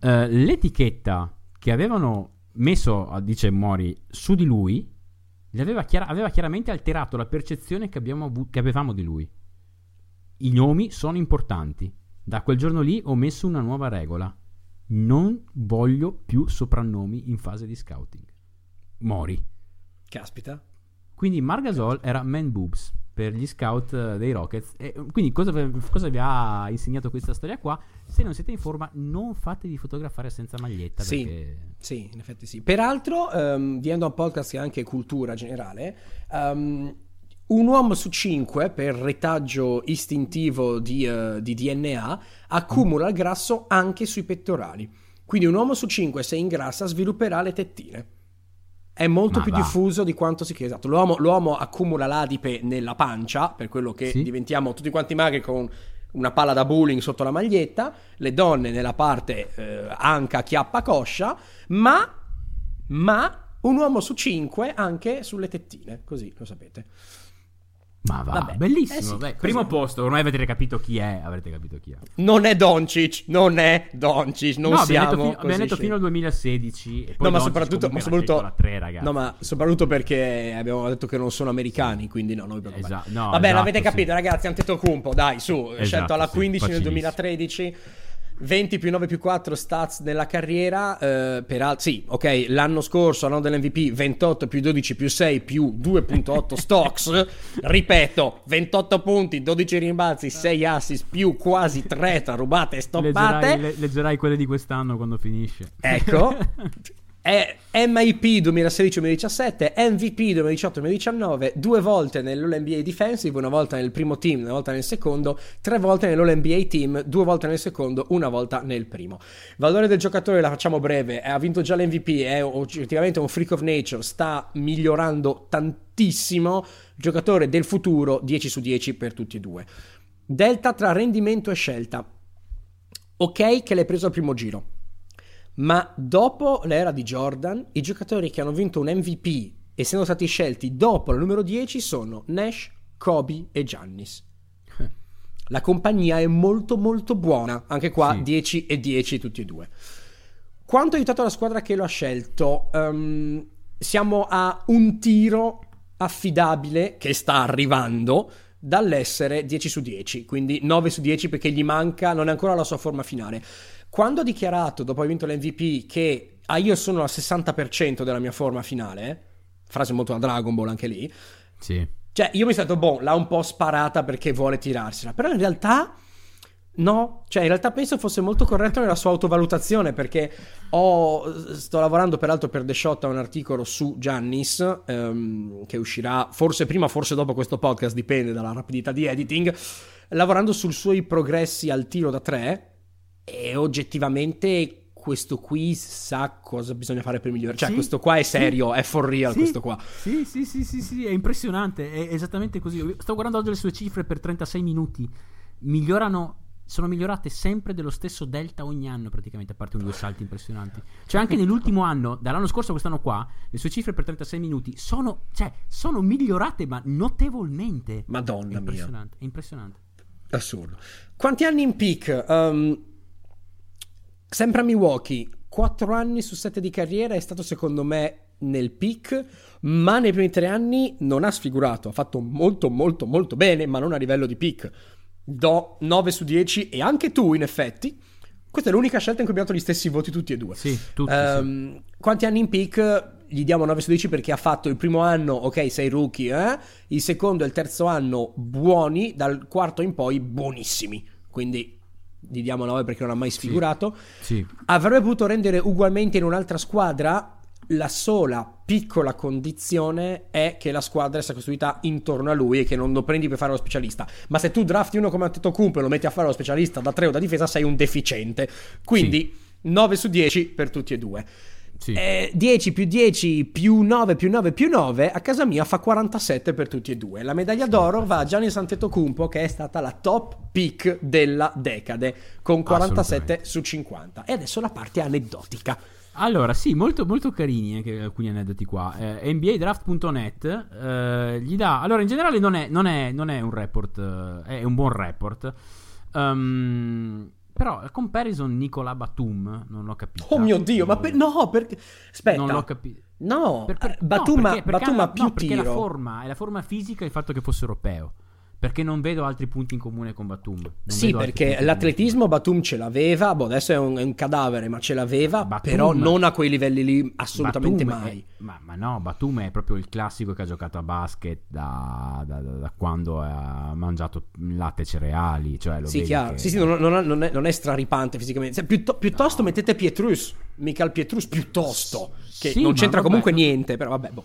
Uh, l'etichetta che avevano messo, dice Mori, su di lui, aveva, chiara- aveva, chiaramente alterato la percezione che, avu- che avevamo di lui. I nomi sono importanti. Da quel giorno lì ho messo una nuova regola non voglio più soprannomi in fase di scouting. Mori. Caspita. Quindi Margasol era Man Boobs per gli scout eh, dei Rockets. E quindi cosa, cosa, vi ha insegnato questa storia qua? Se non siete in forma, non fatevi fotografare senza maglietta. Sì, perché... sì in effetti sì. Peraltro, um, a un podcast che è anche cultura generale, um, un uomo su cinque, per retaggio istintivo di, uh, di DNA, accumula il grasso anche sui pettorali. Quindi un uomo su cinque, se ingrassa, svilupperà le tettine. È molto Ma più va. diffuso di quanto si chiede. Esatto. L'uomo, l'uomo, accumula l'adipe nella pancia, per quello che sì? diventiamo tutti quanti magri con una palla da bowling sotto la maglietta, le donne nella parte eh, anca, chiappa, coscia, ma, ma un uomo su cinque anche sulle tettine, così lo sapete. Ma va, Vabbè. bellissimo. Eh sì, Beh, primo posto, ormai avete capito chi è. Avrete capito chi è. Non è Doncic, non è Doncic, non no, siamo abbiamo detto, abbiamo detto fino al 2016 e poi No, ma soprattutto, ma soprattutto 3, No, ma soprattutto perché abbiamo detto che non sono americani, quindi no, noi esatto, no, Vabbè, esatto, l'avete capito, sì. ragazzi, Antetokounmpo, dai, su, esatto, scelto alla 15 sì, nel 2013 20 più 9 più 4 stats nella carriera, eh, per sì, ok, l'anno scorso, l'anno dell'MVP, 28 più 12 più 6 più 2.8 stocks, ripeto, 28 punti, 12 rimbalzi, 6 assist più quasi 3 tra rubate e stoppate. Leggerai, leggerai quelle di quest'anno quando finisce. Ecco. È MIP 2016-2017, MVP 2018-2019, due volte nell'All-NBA Defensive, una volta nel primo team, una volta nel secondo, tre volte nell'All-NBA Team, due volte nel secondo, una volta nel primo. Valore del giocatore, la facciamo breve, ha vinto già l'MVP, è oggettivamente un freak of nature, sta migliorando tantissimo, giocatore del futuro, 10 su 10 per tutti e due. Delta tra rendimento e scelta. Ok che l'hai preso al primo giro ma dopo l'era di Jordan, i giocatori che hanno vinto un MVP essendo stati scelti dopo la numero 10, sono Nash, Kobe e Giannis. La compagnia è molto molto buona, anche qua Sì. 10 e 10 tutti e due. Quanto ha aiutato la squadra che lo ha scelto? Ehm, siamo a un tiro affidabile che sta arrivando dall'essere 10 su 10, quindi 9 su 10 perché gli manca, non è ancora la sua forma finale. Quando ha dichiarato, dopo aver vinto l'MVP, che ah, io sono al 60% della mia forma finale, frase molto da Dragon Ball anche lì, Sì. cioè, io mi sono detto, boh, l'ha un po' sparata perché vuole tirarsela. Però in realtà, no. Cioè, in realtà penso fosse molto corretto nella sua autovalutazione perché ho- sto lavorando peraltro per The Shot a un articolo su Giannis ehm, che uscirà forse prima, forse dopo questo podcast, dipende dalla rapidità di editing. Lavorando sui suoi progressi al tiro da tre e oggettivamente questo qui sa cosa bisogna fare per migliorare. Cioè, Sì, questo qua è sì. serio, è for real Sì, questo qua. Sì, sì, sì, sì, sì, è impressionante, è esattamente così. Sto guardando oggi le sue cifre per 36 minuti. Migliorano, sono migliorate sempre dello stesso delta ogni anno praticamente, a parte un due salti impressionanti. Cioè anche nell'ultimo anno, dall'anno scorso a quest'anno qua, le sue cifre per 36 minuti sono, cioè, sono migliorate ma notevolmente. Madonna È mia. impressionante, è impressionante. Assurdo. Quanti anni in peak? Um, sempre a Milwaukee, 4 anni su 7 di carriera è stato secondo me nel peak, ma nei primi 3 anni non ha sfigurato, ha fatto molto molto molto bene, ma non a livello di peak. Do 9 su 10 e anche tu in effetti. Questa è l'unica scelta in cui abbiamo dato gli stessi voti tutti e due. Sì, tutti. sì. Ehm, Quanti anni in peak? Gli diamo 9 su 10 perché ha fatto il primo anno, ok, sei rookie, eh? il secondo e il terzo anno buoni, dal quarto in poi buonissimi. Quindi gli diamo 9 perché non ha mai sfigurato. Sì. Avrebbe potuto rendere ugualmente in un'altra squadra. La sola piccola condizione è che la squadra sia costruita intorno a lui e che non lo prendi per fare lo specialista. Ma se tu drafti uno come Antetokounmpo e lo metti a fare lo specialista da 3 o da difesa, sei un deficiente. Quindi 9 su 10 per tutti e due. Sì. Eh, 10 più 10 più 9 più 9 più 9 a casa mia fa 47 per tutti e due. La medaglia d'oro va a Giannis Antetokounmpo che è stata la top pick della decade con 47 Assolutamente. su 50. E adesso la parte aneddotica. Allora, sì, molto, molto carini anche alcuni aneddoti qua. Eh, NBAdraft.net eh, gli dà. Allora, in generale, non è, non è- non è un report, eh, è un buon report. Um, però, la comparison Nicola Batum, non l'ho capito. Oh mio dio, ma per- no, perché aspetta. Non l'ho capito. No, Per- per- eh, no, Batum, perché- perché Batum ha- più no, perché tiro. la forma, è la forma fisica e il fatto che fosse europeo. Perché non vedo altri punti in comune con Batum. Non Sì, perché l'atletismo Batum ce l'aveva, boh, adesso è un, è un cadavere, ma ce l'aveva, Batum- però non a quei livelli lì, assolutamente Batum è- mai. ma, ma no, Batum è proprio il classico che ha giocato a basket da, da- da- da quando ha mangiato latte e cereali. Cioè lo Sì, chiaro. che- Sì, sì, non, non- è, non è straripante fisicamente. Cioè, piutto- piuttosto mettete Pietrus, Michael Pietrus, piuttosto. Che Sì, non c'entra vabbè. comunque niente, però vabbè, boh.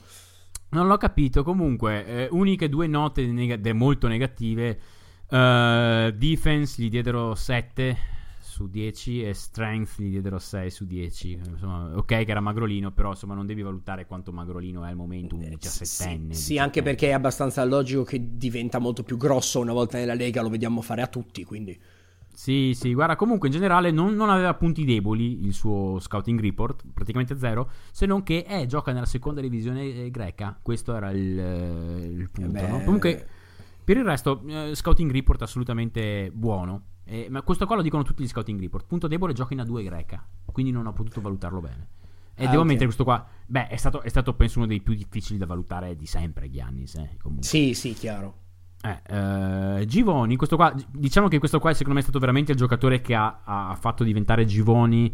Non l'ho capito. Comunque, eh, uniche due note de- molto negative. Eh, defense gli diedero 7 su 10 e strength gli diedero 6 su 10. Insomma, ok che era magrolino, però insomma non devi valutare quanto magrolino è al momento un Eh, 17enne. Sì, sì, anche 18enne. perché è abbastanza logico che diventa molto più grosso una volta nella Lega, lo vediamo fare a tutti, quindi... Sì, sì, guarda, comunque in generale non, non aveva punti deboli il suo scouting report, praticamente zero, se non che eh, gioca nella seconda divisione eh, greca, questo era il, eh, il punto. beh. no? Comunque, per il resto, eh, scouting report assolutamente buono, Eh, ma questo qua lo dicono tutti gli scouting report, punto debole gioca in A2 greca, quindi non ho potuto valutarlo bene. E Ah, devo ok. mettere questo qua, beh, è stato, è stato penso uno dei più difficili da valutare di sempre, Giannis, eh, comunque. Sì, sì, chiaro. Eh, eh, Givoni, questo qua, diciamo che questo qua secondo me è stato veramente il giocatore che ha, ha fatto diventare Givoni,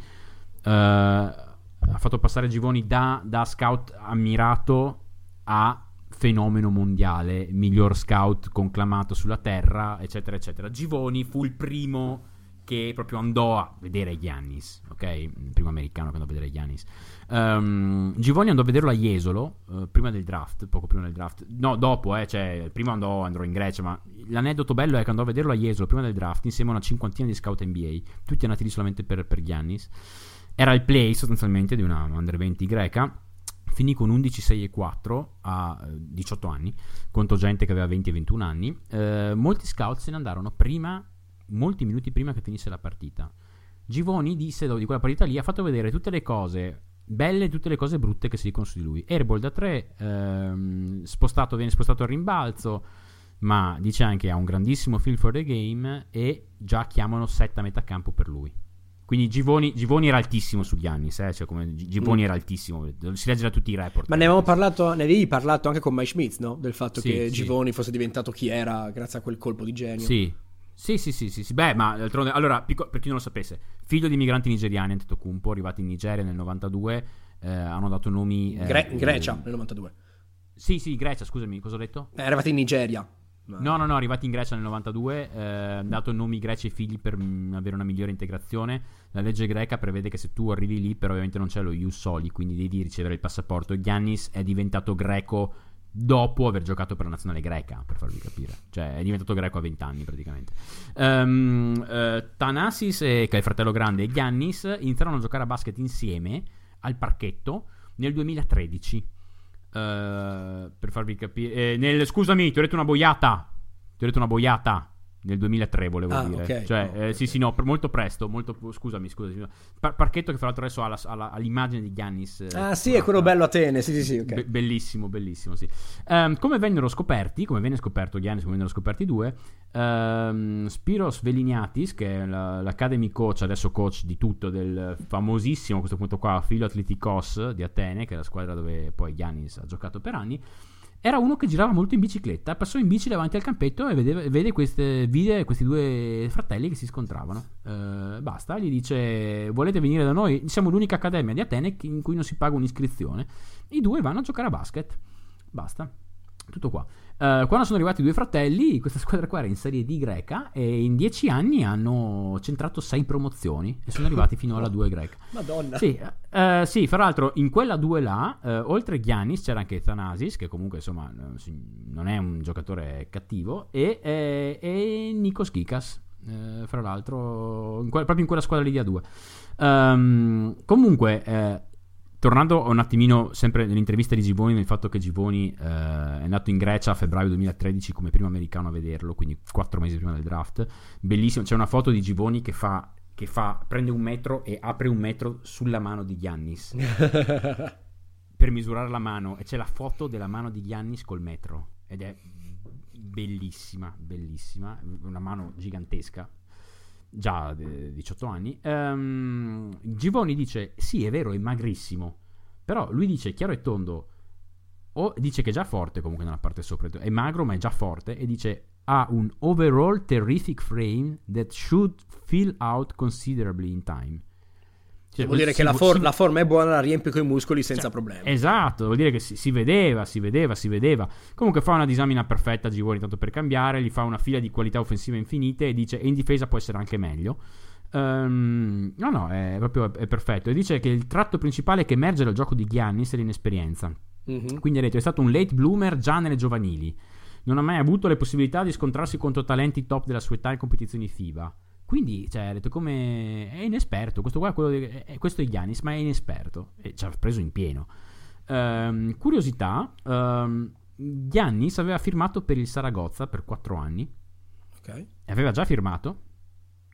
eh, ha fatto passare Givoni da, da scout ammirato a fenomeno mondiale, miglior scout conclamato sulla terra, eccetera, eccetera. Givoni fu il primo che proprio andò a vedere Giannis, ok? Il primo americano che andò a vedere Giannis. Ehm, Givoni andò a vederlo a Jesolo eh, prima del draft, poco prima del draft. No, dopo, eh, cioè, prima andò, andrò in Grecia, ma l'aneddoto bello è che andò a vederlo a Jesolo prima del draft insieme a una cinquantina di scout NBA, tutti andati lì solamente per, per Giannis. Era il play sostanzialmente di una under 20 greca. Finì con 11, 6 e 4 a eh, 18 anni, contro gente che aveva 20 e 21 anni. Eh, molti scout se ne andarono prima, molti minuti prima che finisse la partita. Givoni disse dopo di quella partita lì, ha fatto vedere tutte le cose belle tutte le cose brutte che si dicono su di lui. Airball da 3, ehm, spostato, viene spostato al rimbalzo, ma dice anche ha un grandissimo feel for the game e già chiamano 7 a metà campo per lui. Quindi Givoni, Givoni era altissimo su Giannis, eh? cioè come Givoni mm. era altissimo, si legge da tutti i report. Ma ne avevamo parlato, ne avevi parlato anche con Mike Schmitz, no? Del fatto sì, che sì. Givoni fosse diventato chi era grazie a quel colpo di genio. Sì, sì, sì, sì, sì, sì. Beh, ma d'altronde, allora, piccolo, per chi non lo sapesse, figlio di migranti nigeriani, Antetokounmpo, arrivati in Nigeria nel 92, eh, hanno dato nomi... Eh, Gre- in Grecia, nel 92. Sì, sì, Grecia, scusami, cosa ho detto? Eh, arrivati in Nigeria. No, no, no, arrivati in Grecia nel 92, eh, dato nomi greci ai figli per mh, avere una migliore integrazione. La legge greca prevede che se tu arrivi lì, però ovviamente non c'è lo ius soli, quindi devi ricevere il passaporto. Giannis è diventato greco dopo aver giocato per la nazionale greca, per farvi capire. Cioè, è diventato greco a 20 anni praticamente. Um, uh, Thanasis, e, che è il fratello grande, e Giannis iniziarono a giocare a basket insieme al parchetto nel 2013. Uh, per farvi capire. Eh, nel, scusami, ti ho detto una boiata. Ti ho detto una boiata. Nel 2003 volevo ah, dire. Okay. Cioè, oh, eh, sì, sì, no, per, molto presto. Molto, scusami, scusami. Par- parchetto che fra l'altro adesso ha, la, ha, la, ha l'immagine di Giannis. Eh, ah, sì, è quello bello Atene. Sì, sì, sì. Okay. Be- bellissimo, bellissimo, sì. Um, come vennero scoperti, come venne scoperto Giannis, come vennero scoperti i due, um, Spiros Veliniatis, che è la, l'Academy coach, adesso coach di tutto, del famosissimo a questo punto qua, Filo Atleticos di Atene, che è la squadra dove poi Giannis ha giocato per anni era uno che girava molto in bicicletta, passò in bici davanti al campetto e vede, vede queste, vide questi due fratelli che si scontravano. Uh, basta, gli dice: Volete venire da noi? Siamo l'unica accademia di Atene in cui non si paga un'iscrizione. I due vanno a giocare a basket. Basta. Tutto qua. Uh, quando sono arrivati i due fratelli, questa squadra qua era in Serie D greca e in dieci anni hanno centrato sei promozioni e sono arrivati fino alla 2 greca. Madonna. Sì, uh, sì, fra l'altro in quella 2 là, uh, oltre Giannis c'era anche Thanasis, che comunque insomma non è un giocatore cattivo, e, e, e Nikos Kikas, fra l'altro, in que- proprio in quella squadra lì di A2. Um, ehm, comunque Tornando un attimino sempre nell'intervista di Givoni, nel fatto che Givoni eh, è nato in Grecia a febbraio 2013 come primo americano a vederlo, quindi quattro mesi prima del draft. Bellissimo, c'è una foto di Givoni che fa, che fa prende un metro e apre un metro sulla mano di Giannis per misurare la mano e c'è la foto della mano di Giannis col metro ed è bellissima, bellissima, una mano gigantesca già 18 anni, um, Givoni dice sì è vero è magrissimo, però lui dice chiaro e tondo, o dice che è già forte comunque nella parte sopra, è magro ma è già forte e dice ha un overall terrific frame that should fill out considerably in time. Cioè, vuol dire si, che la, for- si, la, forma è buona, la riempie con i muscoli senza cioè, problemi. Esatto, vuol dire che si, si, vedeva, si vedeva, si vedeva. Comunque fa una disamina perfetta Givori tanto per cambiare, gli fa una fila di qualità offensive infinite e dice e in difesa può essere anche meglio. Um, no, no, è proprio è perfetto. E dice che il tratto principale che emerge dal gioco di Giannis è l'inesperienza. Mm-hmm. Quindi ha detto è stato un late bloomer già nelle giovanili. Non ha mai avuto le possibilità di scontrarsi contro talenti top della sua età in competizioni FIBA. Quindi, cioè, ha detto come è inesperto. Questo qua è quello di, è, questo è Giannis, ma è inesperto. E ci ha preso in pieno. Um, curiosità: um, Giannis aveva firmato per il Saragozza per 4 anni. Ok. Aveva già firmato,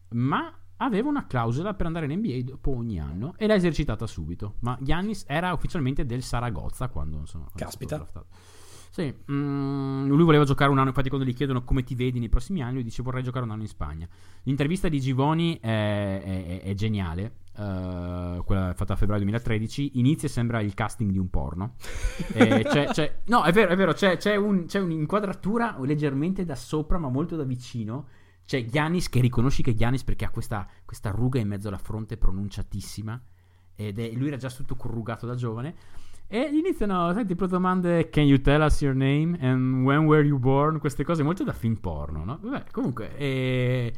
ma aveva una clausola per andare in NBA dopo ogni anno e l'ha esercitata subito. Ma Giannis era ufficialmente del Saragozza quando insomma. Caspita. Sì, mm, lui voleva giocare un anno, infatti quando gli chiedono come ti vedi nei prossimi anni, lui dice vorrei giocare un anno in Spagna. L'intervista di Givoni è, è, è geniale, uh, quella fatta a febbraio 2013, inizia e sembra il casting di un porno. c'è, c'è, no, è vero, è vero, c'è, c'è, un, c'è un'inquadratura leggermente da sopra ma molto da vicino. C'è Giannis che riconosci che è Giannis perché ha questa, questa ruga in mezzo alla fronte pronunciatissima ed è, lui era già tutto corrugato da giovane. E iniziano, sai, tipo domande Can you tell us your name? And when were you born? Queste cose molto da film porno, no? Vabbè, comunque... E...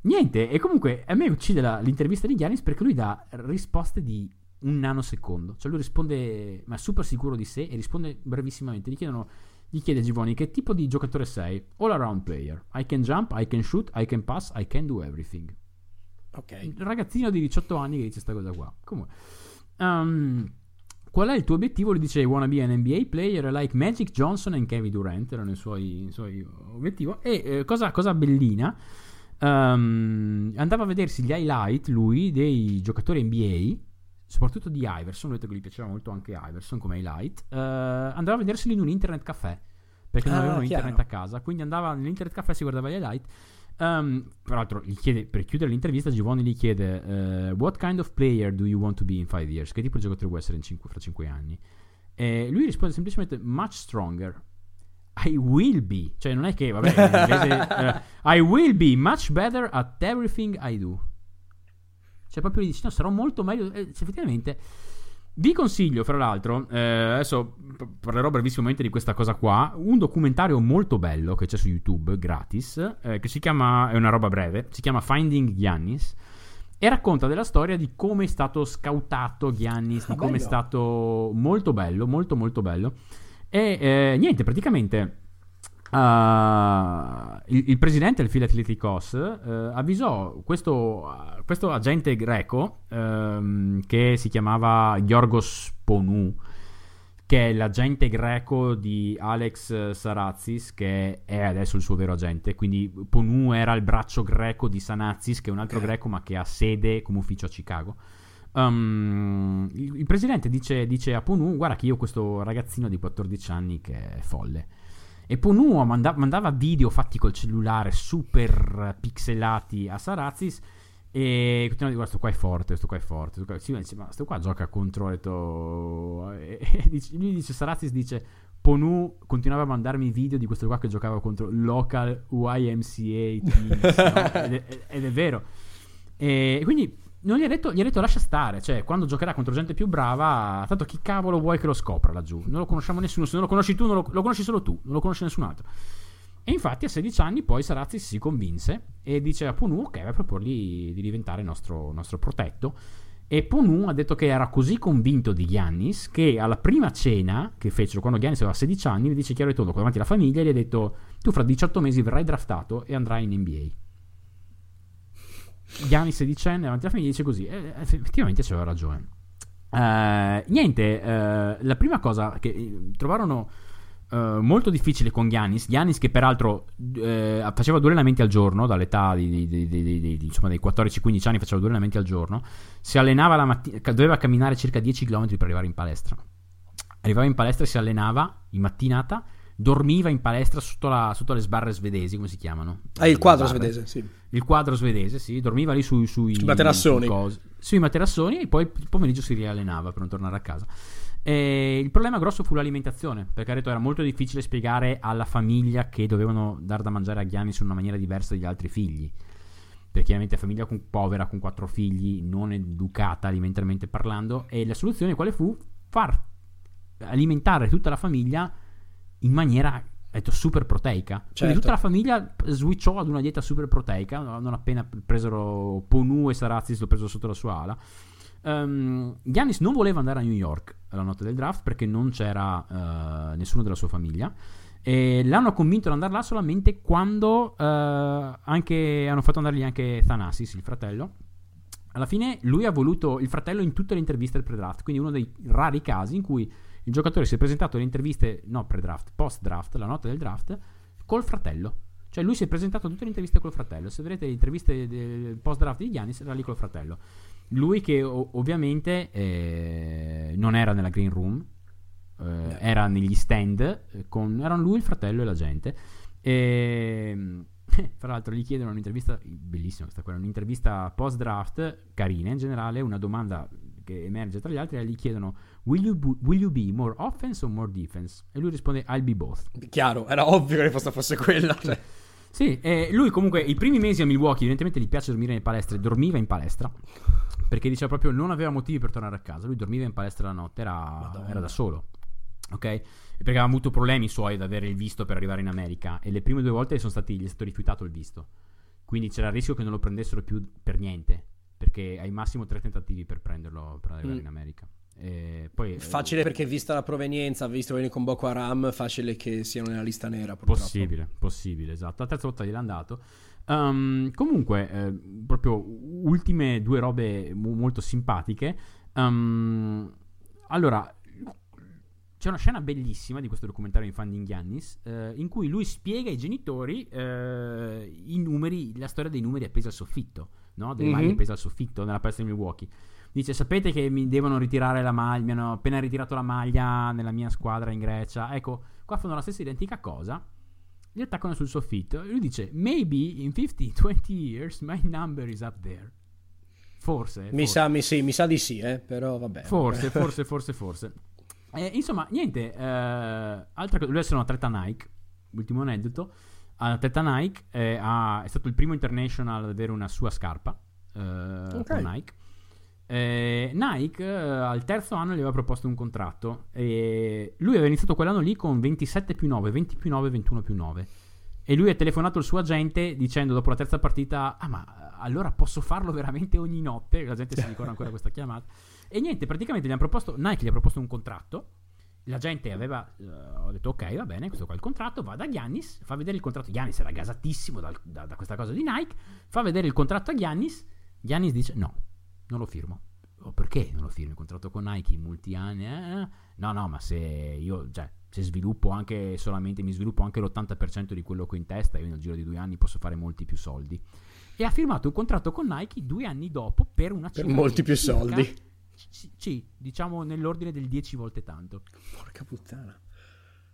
Niente, e comunque a me uccide la, l'intervista di Giannis perché lui dà risposte di un nanosecondo. Cioè lui risponde, ma è super sicuro di sé e risponde brevissimamente. Gli chiedono, gli chiede Givoni che tipo di giocatore sei? All around player. I can jump, I can shoot, I can pass, I can do everything. Ok. Il ragazzino di 18 anni che dice questa cosa qua. Comunque. Um, Qual è il tuo obiettivo? Lui dice: I wanna be an NBA player like Magic Johnson e Kevin Durant. Erano i suoi, i suoi obiettivi. E eh, cosa, cosa, bellina. Um, andava a vedersi gli highlight lui dei giocatori NBA soprattutto di Iverson, detto che gli piaceva molto anche Iverson come highlight, uh, andava a vederseli in un internet caffè perché non Ah, avevano chiaro. internet a casa, quindi andava nell'internet caffè si guardava gli highlight. Um, peraltro, gli chiede, per chiudere l'intervista, Giovanni gli chiede: eh, What kind of player do you want to be in five years? Che tipo di giocatore vuoi essere in cinque- fra cinque anni? E lui risponde semplicemente: Much stronger. I will be, cioè non è che, vabbè, in inglese, eh, I will be much better at everything I do. Cioè, proprio gli dice: No, sarò molto meglio. Eh, effettivamente. Vi consiglio, fra l'altro, eh, adesso parlerò brevissimamente di questa cosa qua, un documentario molto bello che c'è su YouTube, gratis, eh, che si chiama, è una roba breve, si chiama Finding Giannis, e racconta della storia di come è stato scoutato Giannis, di Ah, come è stato molto bello, molto molto bello. E eh, niente, praticamente uh, il, il presidente del Philly Athletics eh, avvisò questo, questo agente greco ehm, che si chiamava Yorgos Ponu, che è l'agente greco di Alex Sarazis, che è adesso il suo vero agente. Quindi Ponu era il braccio greco di Sanazis, che è un altro greco ma che ha sede come ufficio a Chicago. Um, il, il presidente dice, dice a Ponu: Guarda, che io ho questo ragazzino di 14 anni che è folle. E Ponu manda- mandava video fatti col cellulare super pixelati a Sarazis. E continuava a dire: Guarda, sto qua è forte, sto qua è forte. Sto qua... Sì, ma dice, ma sto qua gioca contro. detto... E, e dice- lui dice: Sarazis dice. Ponu continuava a mandarmi video di questo qua che giocava contro local YMCA teams, no? ed, è, ed è vero. E quindi non gli ha, detto, gli ha detto lascia stare, cioè quando giocherà contro gente più brava, tanto chi cavolo vuoi che lo scopra laggiù? Non lo conosciamo nessuno, se non lo conosci tu, lo, lo conosci solo tu, non lo conosce nessun altro. E infatti a 16 anni poi Sarazzi si convinse e dice a Ponu che va a proporgli di diventare nostro, nostro protetto. E Ponu ha detto che era così convinto di Giannis che alla prima cena che fecero quando Giannis aveva 16 anni, gli dice chiaro e tondo davanti alla famiglia, gli ha detto tu fra 18 mesi verrai draftato e andrai in NBA. Giannis 16 davanti alla famiglia dice così, e effettivamente c'aveva ragione. Eh, niente, eh, la prima cosa che eh, trovarono eh, molto difficile con Giannis, Giannis che peraltro eh, faceva due allenamenti al giorno, dall'età di- di- di- insomma, dei 14-15 anni faceva due allenamenti al giorno, si allenava la mattina, doveva camminare circa 10 km per arrivare in palestra. Arrivava in palestra e si allenava in mattinata, dormiva in palestra sotto, la- sotto le sbarre svedesi, come si chiamano? Ah, il quadro svedese, sì. Il quadro svedese, sì, dormiva lì sui, sui, Sui materassoni. sui cosi- sui materassoni e poi il pomeriggio si riallenava per non tornare a casa. E il problema grosso fu l'alimentazione, perché ha detto era molto difficile spiegare alla famiglia che dovevano dar da mangiare a Giannis in una maniera diversa dagli altri figli. Perché chiaramente famiglia con- povera con quattro figli, non educata alimentarmente parlando, e la soluzione quale fu? Far alimentare tutta la famiglia in maniera detto, super proteica. Quindi Certo. tutta la famiglia switchò ad una dieta super proteica. Non appena presero Ponu e Sarazzi, l'ho preso sotto la sua ala. Um, Giannis non voleva andare a New York la notte del draft perché non c'era eh, nessuno della sua famiglia. E l'hanno convinto ad andare là solamente quando eh, anche, hanno fatto andargli anche Thanasis, il fratello. Alla fine lui ha voluto il fratello in tutte le interviste del pre-draft, quindi uno dei rari casi in cui il giocatore si è presentato alle interviste, no pre-draft, post-draft, la notte del draft, col fratello. Cioè lui si è presentato a tutte le interviste col fratello. Se vedrete le interviste del post-draft di Giannis, era lì col fratello. Lui che o- ovviamente eh, non era nella green room, eh, era negli stand, eh, con, erano lui, il fratello e la gente. E, fra l'altro gli chiedono un'intervista, bellissima questa qua, un'intervista post-draft, carina in generale, una domanda che emerge tra gli altri, e gli chiedono will you, bu- will you be more offense or more defense? E lui risponde I'll be both. Chiaro, era ovvio che la risposta fosse quella. Cioè. Sì, e lui comunque i primi mesi a Milwaukee evidentemente gli piace dormire in palestra, dormiva in palestra perché diceva proprio non aveva motivi per tornare a casa, lui dormiva in palestra la notte, era, era da solo, ok? Perché aveva avuto problemi suoi ad avere il visto per arrivare in America e le prime due volte sono stati, gli è stato rifiutato il visto, quindi c'era il rischio che non lo prendessero più per niente, perché hai massimo tre tentativi per prenderlo per arrivare Mm. in America. Poi, eh, Facile perché vista la provenienza, visto che viene con Boko Haram, facile che siano nella lista nera. Purtroppo. Possibile, possibile, esatto. La terza volta gliel'ha dato. Um, comunque, eh, proprio ultime due robe mo- molto simpatiche. Um, allora, c'è una scena bellissima di questo documentario in Finding Giannis eh, in cui lui spiega ai genitori eh, i numeri, la storia dei numeri appesi al soffitto, no? delle Mhm. maglie appese al soffitto nella palestra di Milwaukee. Dice: Sapete che mi devono ritirare la maglia? Mi hanno appena ritirato la maglia nella mia squadra in Grecia. Ecco, qua fanno la stessa identica cosa. Li attaccano sul soffitto. E lui dice: Maybe in 50-20 years my number is up there. Forse. Mi forse. sa, mi, sì, mi sa di sì, eh, però vabbè. Forse, forse, forse, forse. Eh, insomma, niente. Eh, altra cosa, lui è un atleta Nike. Ultimo aneddoto. Atleta Nike eh, ha- è stato il primo international ad avere una sua scarpa. eh, Ok. con Nike. Eh, Nike eh, al terzo anno gli aveva proposto un contratto. E lui aveva iniziato quell'anno lì con 27 più 9, 20 più 9, 21 più 9. E lui ha telefonato il suo agente dicendo dopo la terza partita: Ah, ma allora posso farlo veramente ogni notte? La gente si ricorda ancora questa chiamata. E niente, praticamente gli hanno proposto, Nike gli ha proposto un contratto. La gente aveva, eh, ho detto ok, va bene, questo qua è il contratto, va da Giannis, fa vedere il contratto. Giannis era gasatissimo dal- da, da questa cosa di Nike, fa vedere il contratto a Giannis. Giannis dice no, non lo firmo. Oh, perché non lo firmi il contratto con Nike in molti anni? eh? No, no, ma se io, cioè, se sviluppo anche solamente, mi sviluppo anche l'80% di quello che ho in testa, io nel giro di due anni posso fare molti più soldi. E ha firmato un contratto con Nike due anni dopo per una Per cifra molti di più soldi. Sì, sì, diciamo nell'ordine del 10 volte tanto. Porca puttana.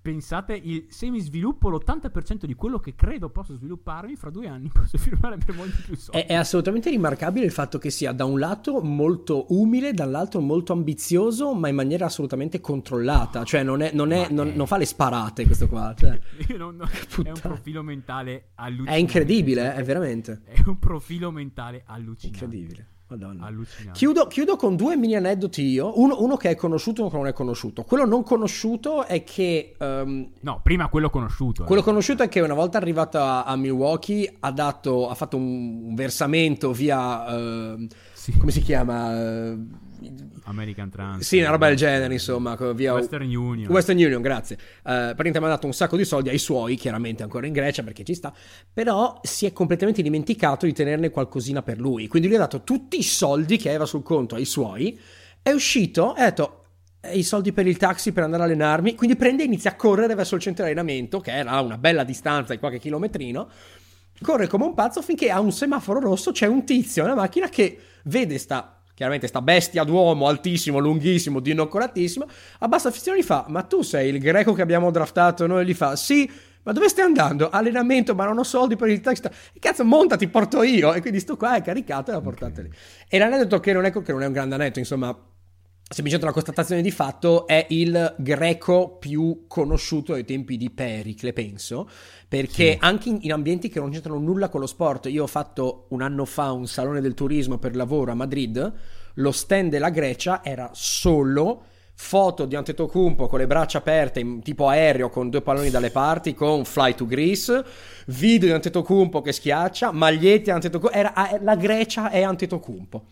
Pensate, il- se mi sviluppo l'80% di quello che credo posso svilupparmi, fra due anni posso firmare per molti più soldi. È, è assolutamente rimarcabile il fatto che sia da un lato molto umile, dall'altro molto ambizioso, ma in maniera assolutamente controllata. Cioè, non, è- non è- non- non fa le sparate questo qua. cioè. Io non- è un profilo mentale allucinante. È incredibile, eh, è veramente È un profilo mentale allucinante. incredibile. Madonna. Allucinante. Chiudo, chiudo con due mini aneddoti io. Uno, uno che è conosciuto e uno che non è conosciuto. Quello non conosciuto è che ehm, No, prima quello conosciuto. eh. Quello conosciuto è che una volta arrivato a, Milwaukee ha, dato, ha fatto un, versamento via... ehm, Sì. come si chiama? American Trans. sì, una roba del genere, insomma, via Western Union. Western Union, grazie. Eh, praticamente mi ha dato un sacco di soldi ai suoi, chiaramente ancora in Grecia perché ci sta, però si è completamente dimenticato di tenerne qualcosina per lui. Quindi lui ha dato tutti i soldi che aveva sul conto ai suoi, è uscito e ha detto "Eh, i soldi per il taxi per andare a allenarmi, quindi prende e inizia a correre verso il centro di allenamento, che era a una bella distanza di qualche chilometrino, corre come un pazzo finché a un semaforo rosso c'è un tizio nella macchina che vede sta chiaramente sta bestia d'uomo altissimo, lunghissimo, dinoccolatissimo, abbassa il fischio e gli fa "Ma tu sei il greco che abbiamo draftato?" Noi gli fa "Sì". Ma dove stai andando? Allenamento, ma non ho soldi per il taxi. E cazzo, monta, ti porto io. E quindi sto qua è caricato e la portate lì. E l'aneddoto che non è, che non è un grande aneddoto, insomma, semplicemente una constatazione di fatto, è il greco più conosciuto ai tempi di Pericle, penso, perché Sì. anche in, in ambienti che non c'entrano nulla con lo sport, io ho fatto un anno fa un salone del turismo per lavoro a Madrid, lo stand della Grecia era solo foto di Antetokounmpo con le braccia aperte in tipo aereo con due palloni dalle parti con Fly to Greece, video di Antetokounmpo che schiaccia, magliette Antetokounmpo, era, la Grecia è Antetokounmpo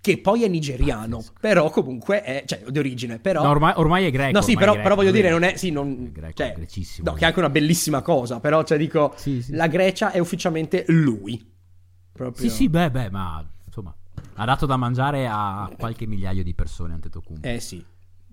che poi è nigeriano, però comunque è, cioè, di origine, però... No, ormai, ormai è greco. No, sì, però, è però voglio greco, dire, non è, sì, non, è greco, cioè, grecissimo. no, che è anche una bellissima cosa, però, cioè, dico, Sì, sì. la Grecia è ufficialmente lui. Proprio. Sì, sì, beh, beh, ma insomma, ha dato da mangiare a qualche migliaio di persone Antetokounmpo. Eh sì,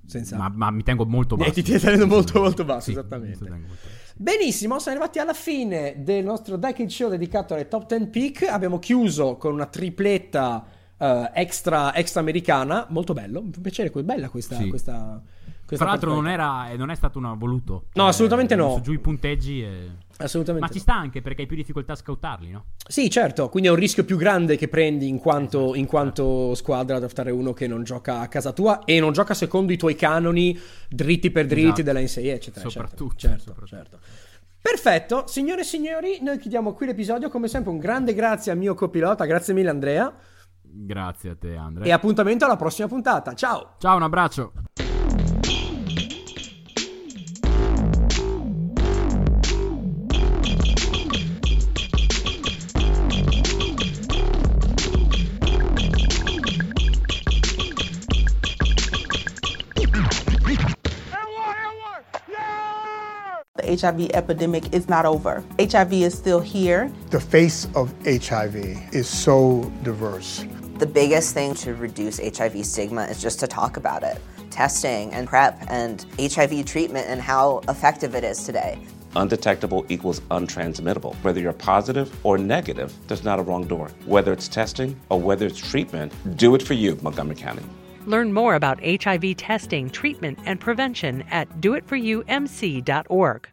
senza... ma, ma mi tengo molto Eh, basso. ti tieni tenendo molto, molto basso, Sì, esattamente. molto basso. Benissimo, siamo arrivati alla fine del nostro Decade Show dedicato alle top 10 pick. Abbiamo chiuso con una tripletta eh, extra, extra americana. Molto bello, mi fa piacere, bella questa. Sì. questa, Tra l'altro non, era, non è stato un voluto. No, assolutamente Eh, no. messo giù i punteggi e... Assolutamente. Ma ci sta anche perché hai più difficoltà a scoutarli, no? Sì, certo, quindi è un rischio più grande che prendi in quanto, in quanto squadra a draftare uno che non gioca a casa tua e non gioca secondo i tuoi canoni dritti per dritti Esatto. della NCAA, eccetera. Soprattutto, Certo, soprattutto. certo. Perfetto, signore e signori, noi chiudiamo qui l'episodio. Come sempre, un grande grazie al mio copilota, grazie mille, Andrea. Grazie a te, Andre. E appuntamento alla prossima puntata. Ciao! Ciao, un abbraccio. The HIV epidemic is not over. HIV is still here. The face of HIV is so diverse. The biggest thing to reduce HIV stigma is just to talk about it. Testing and PrEP and HIV treatment and how effective it is today. undetectable equals untransmittable. Whether you're positive or negative, there's not a wrong door. Whether it's testing or whether it's treatment, do it for you, Montgomery County. Learn more about HIV testing, treatment, and prevention at doitforyoumc.org.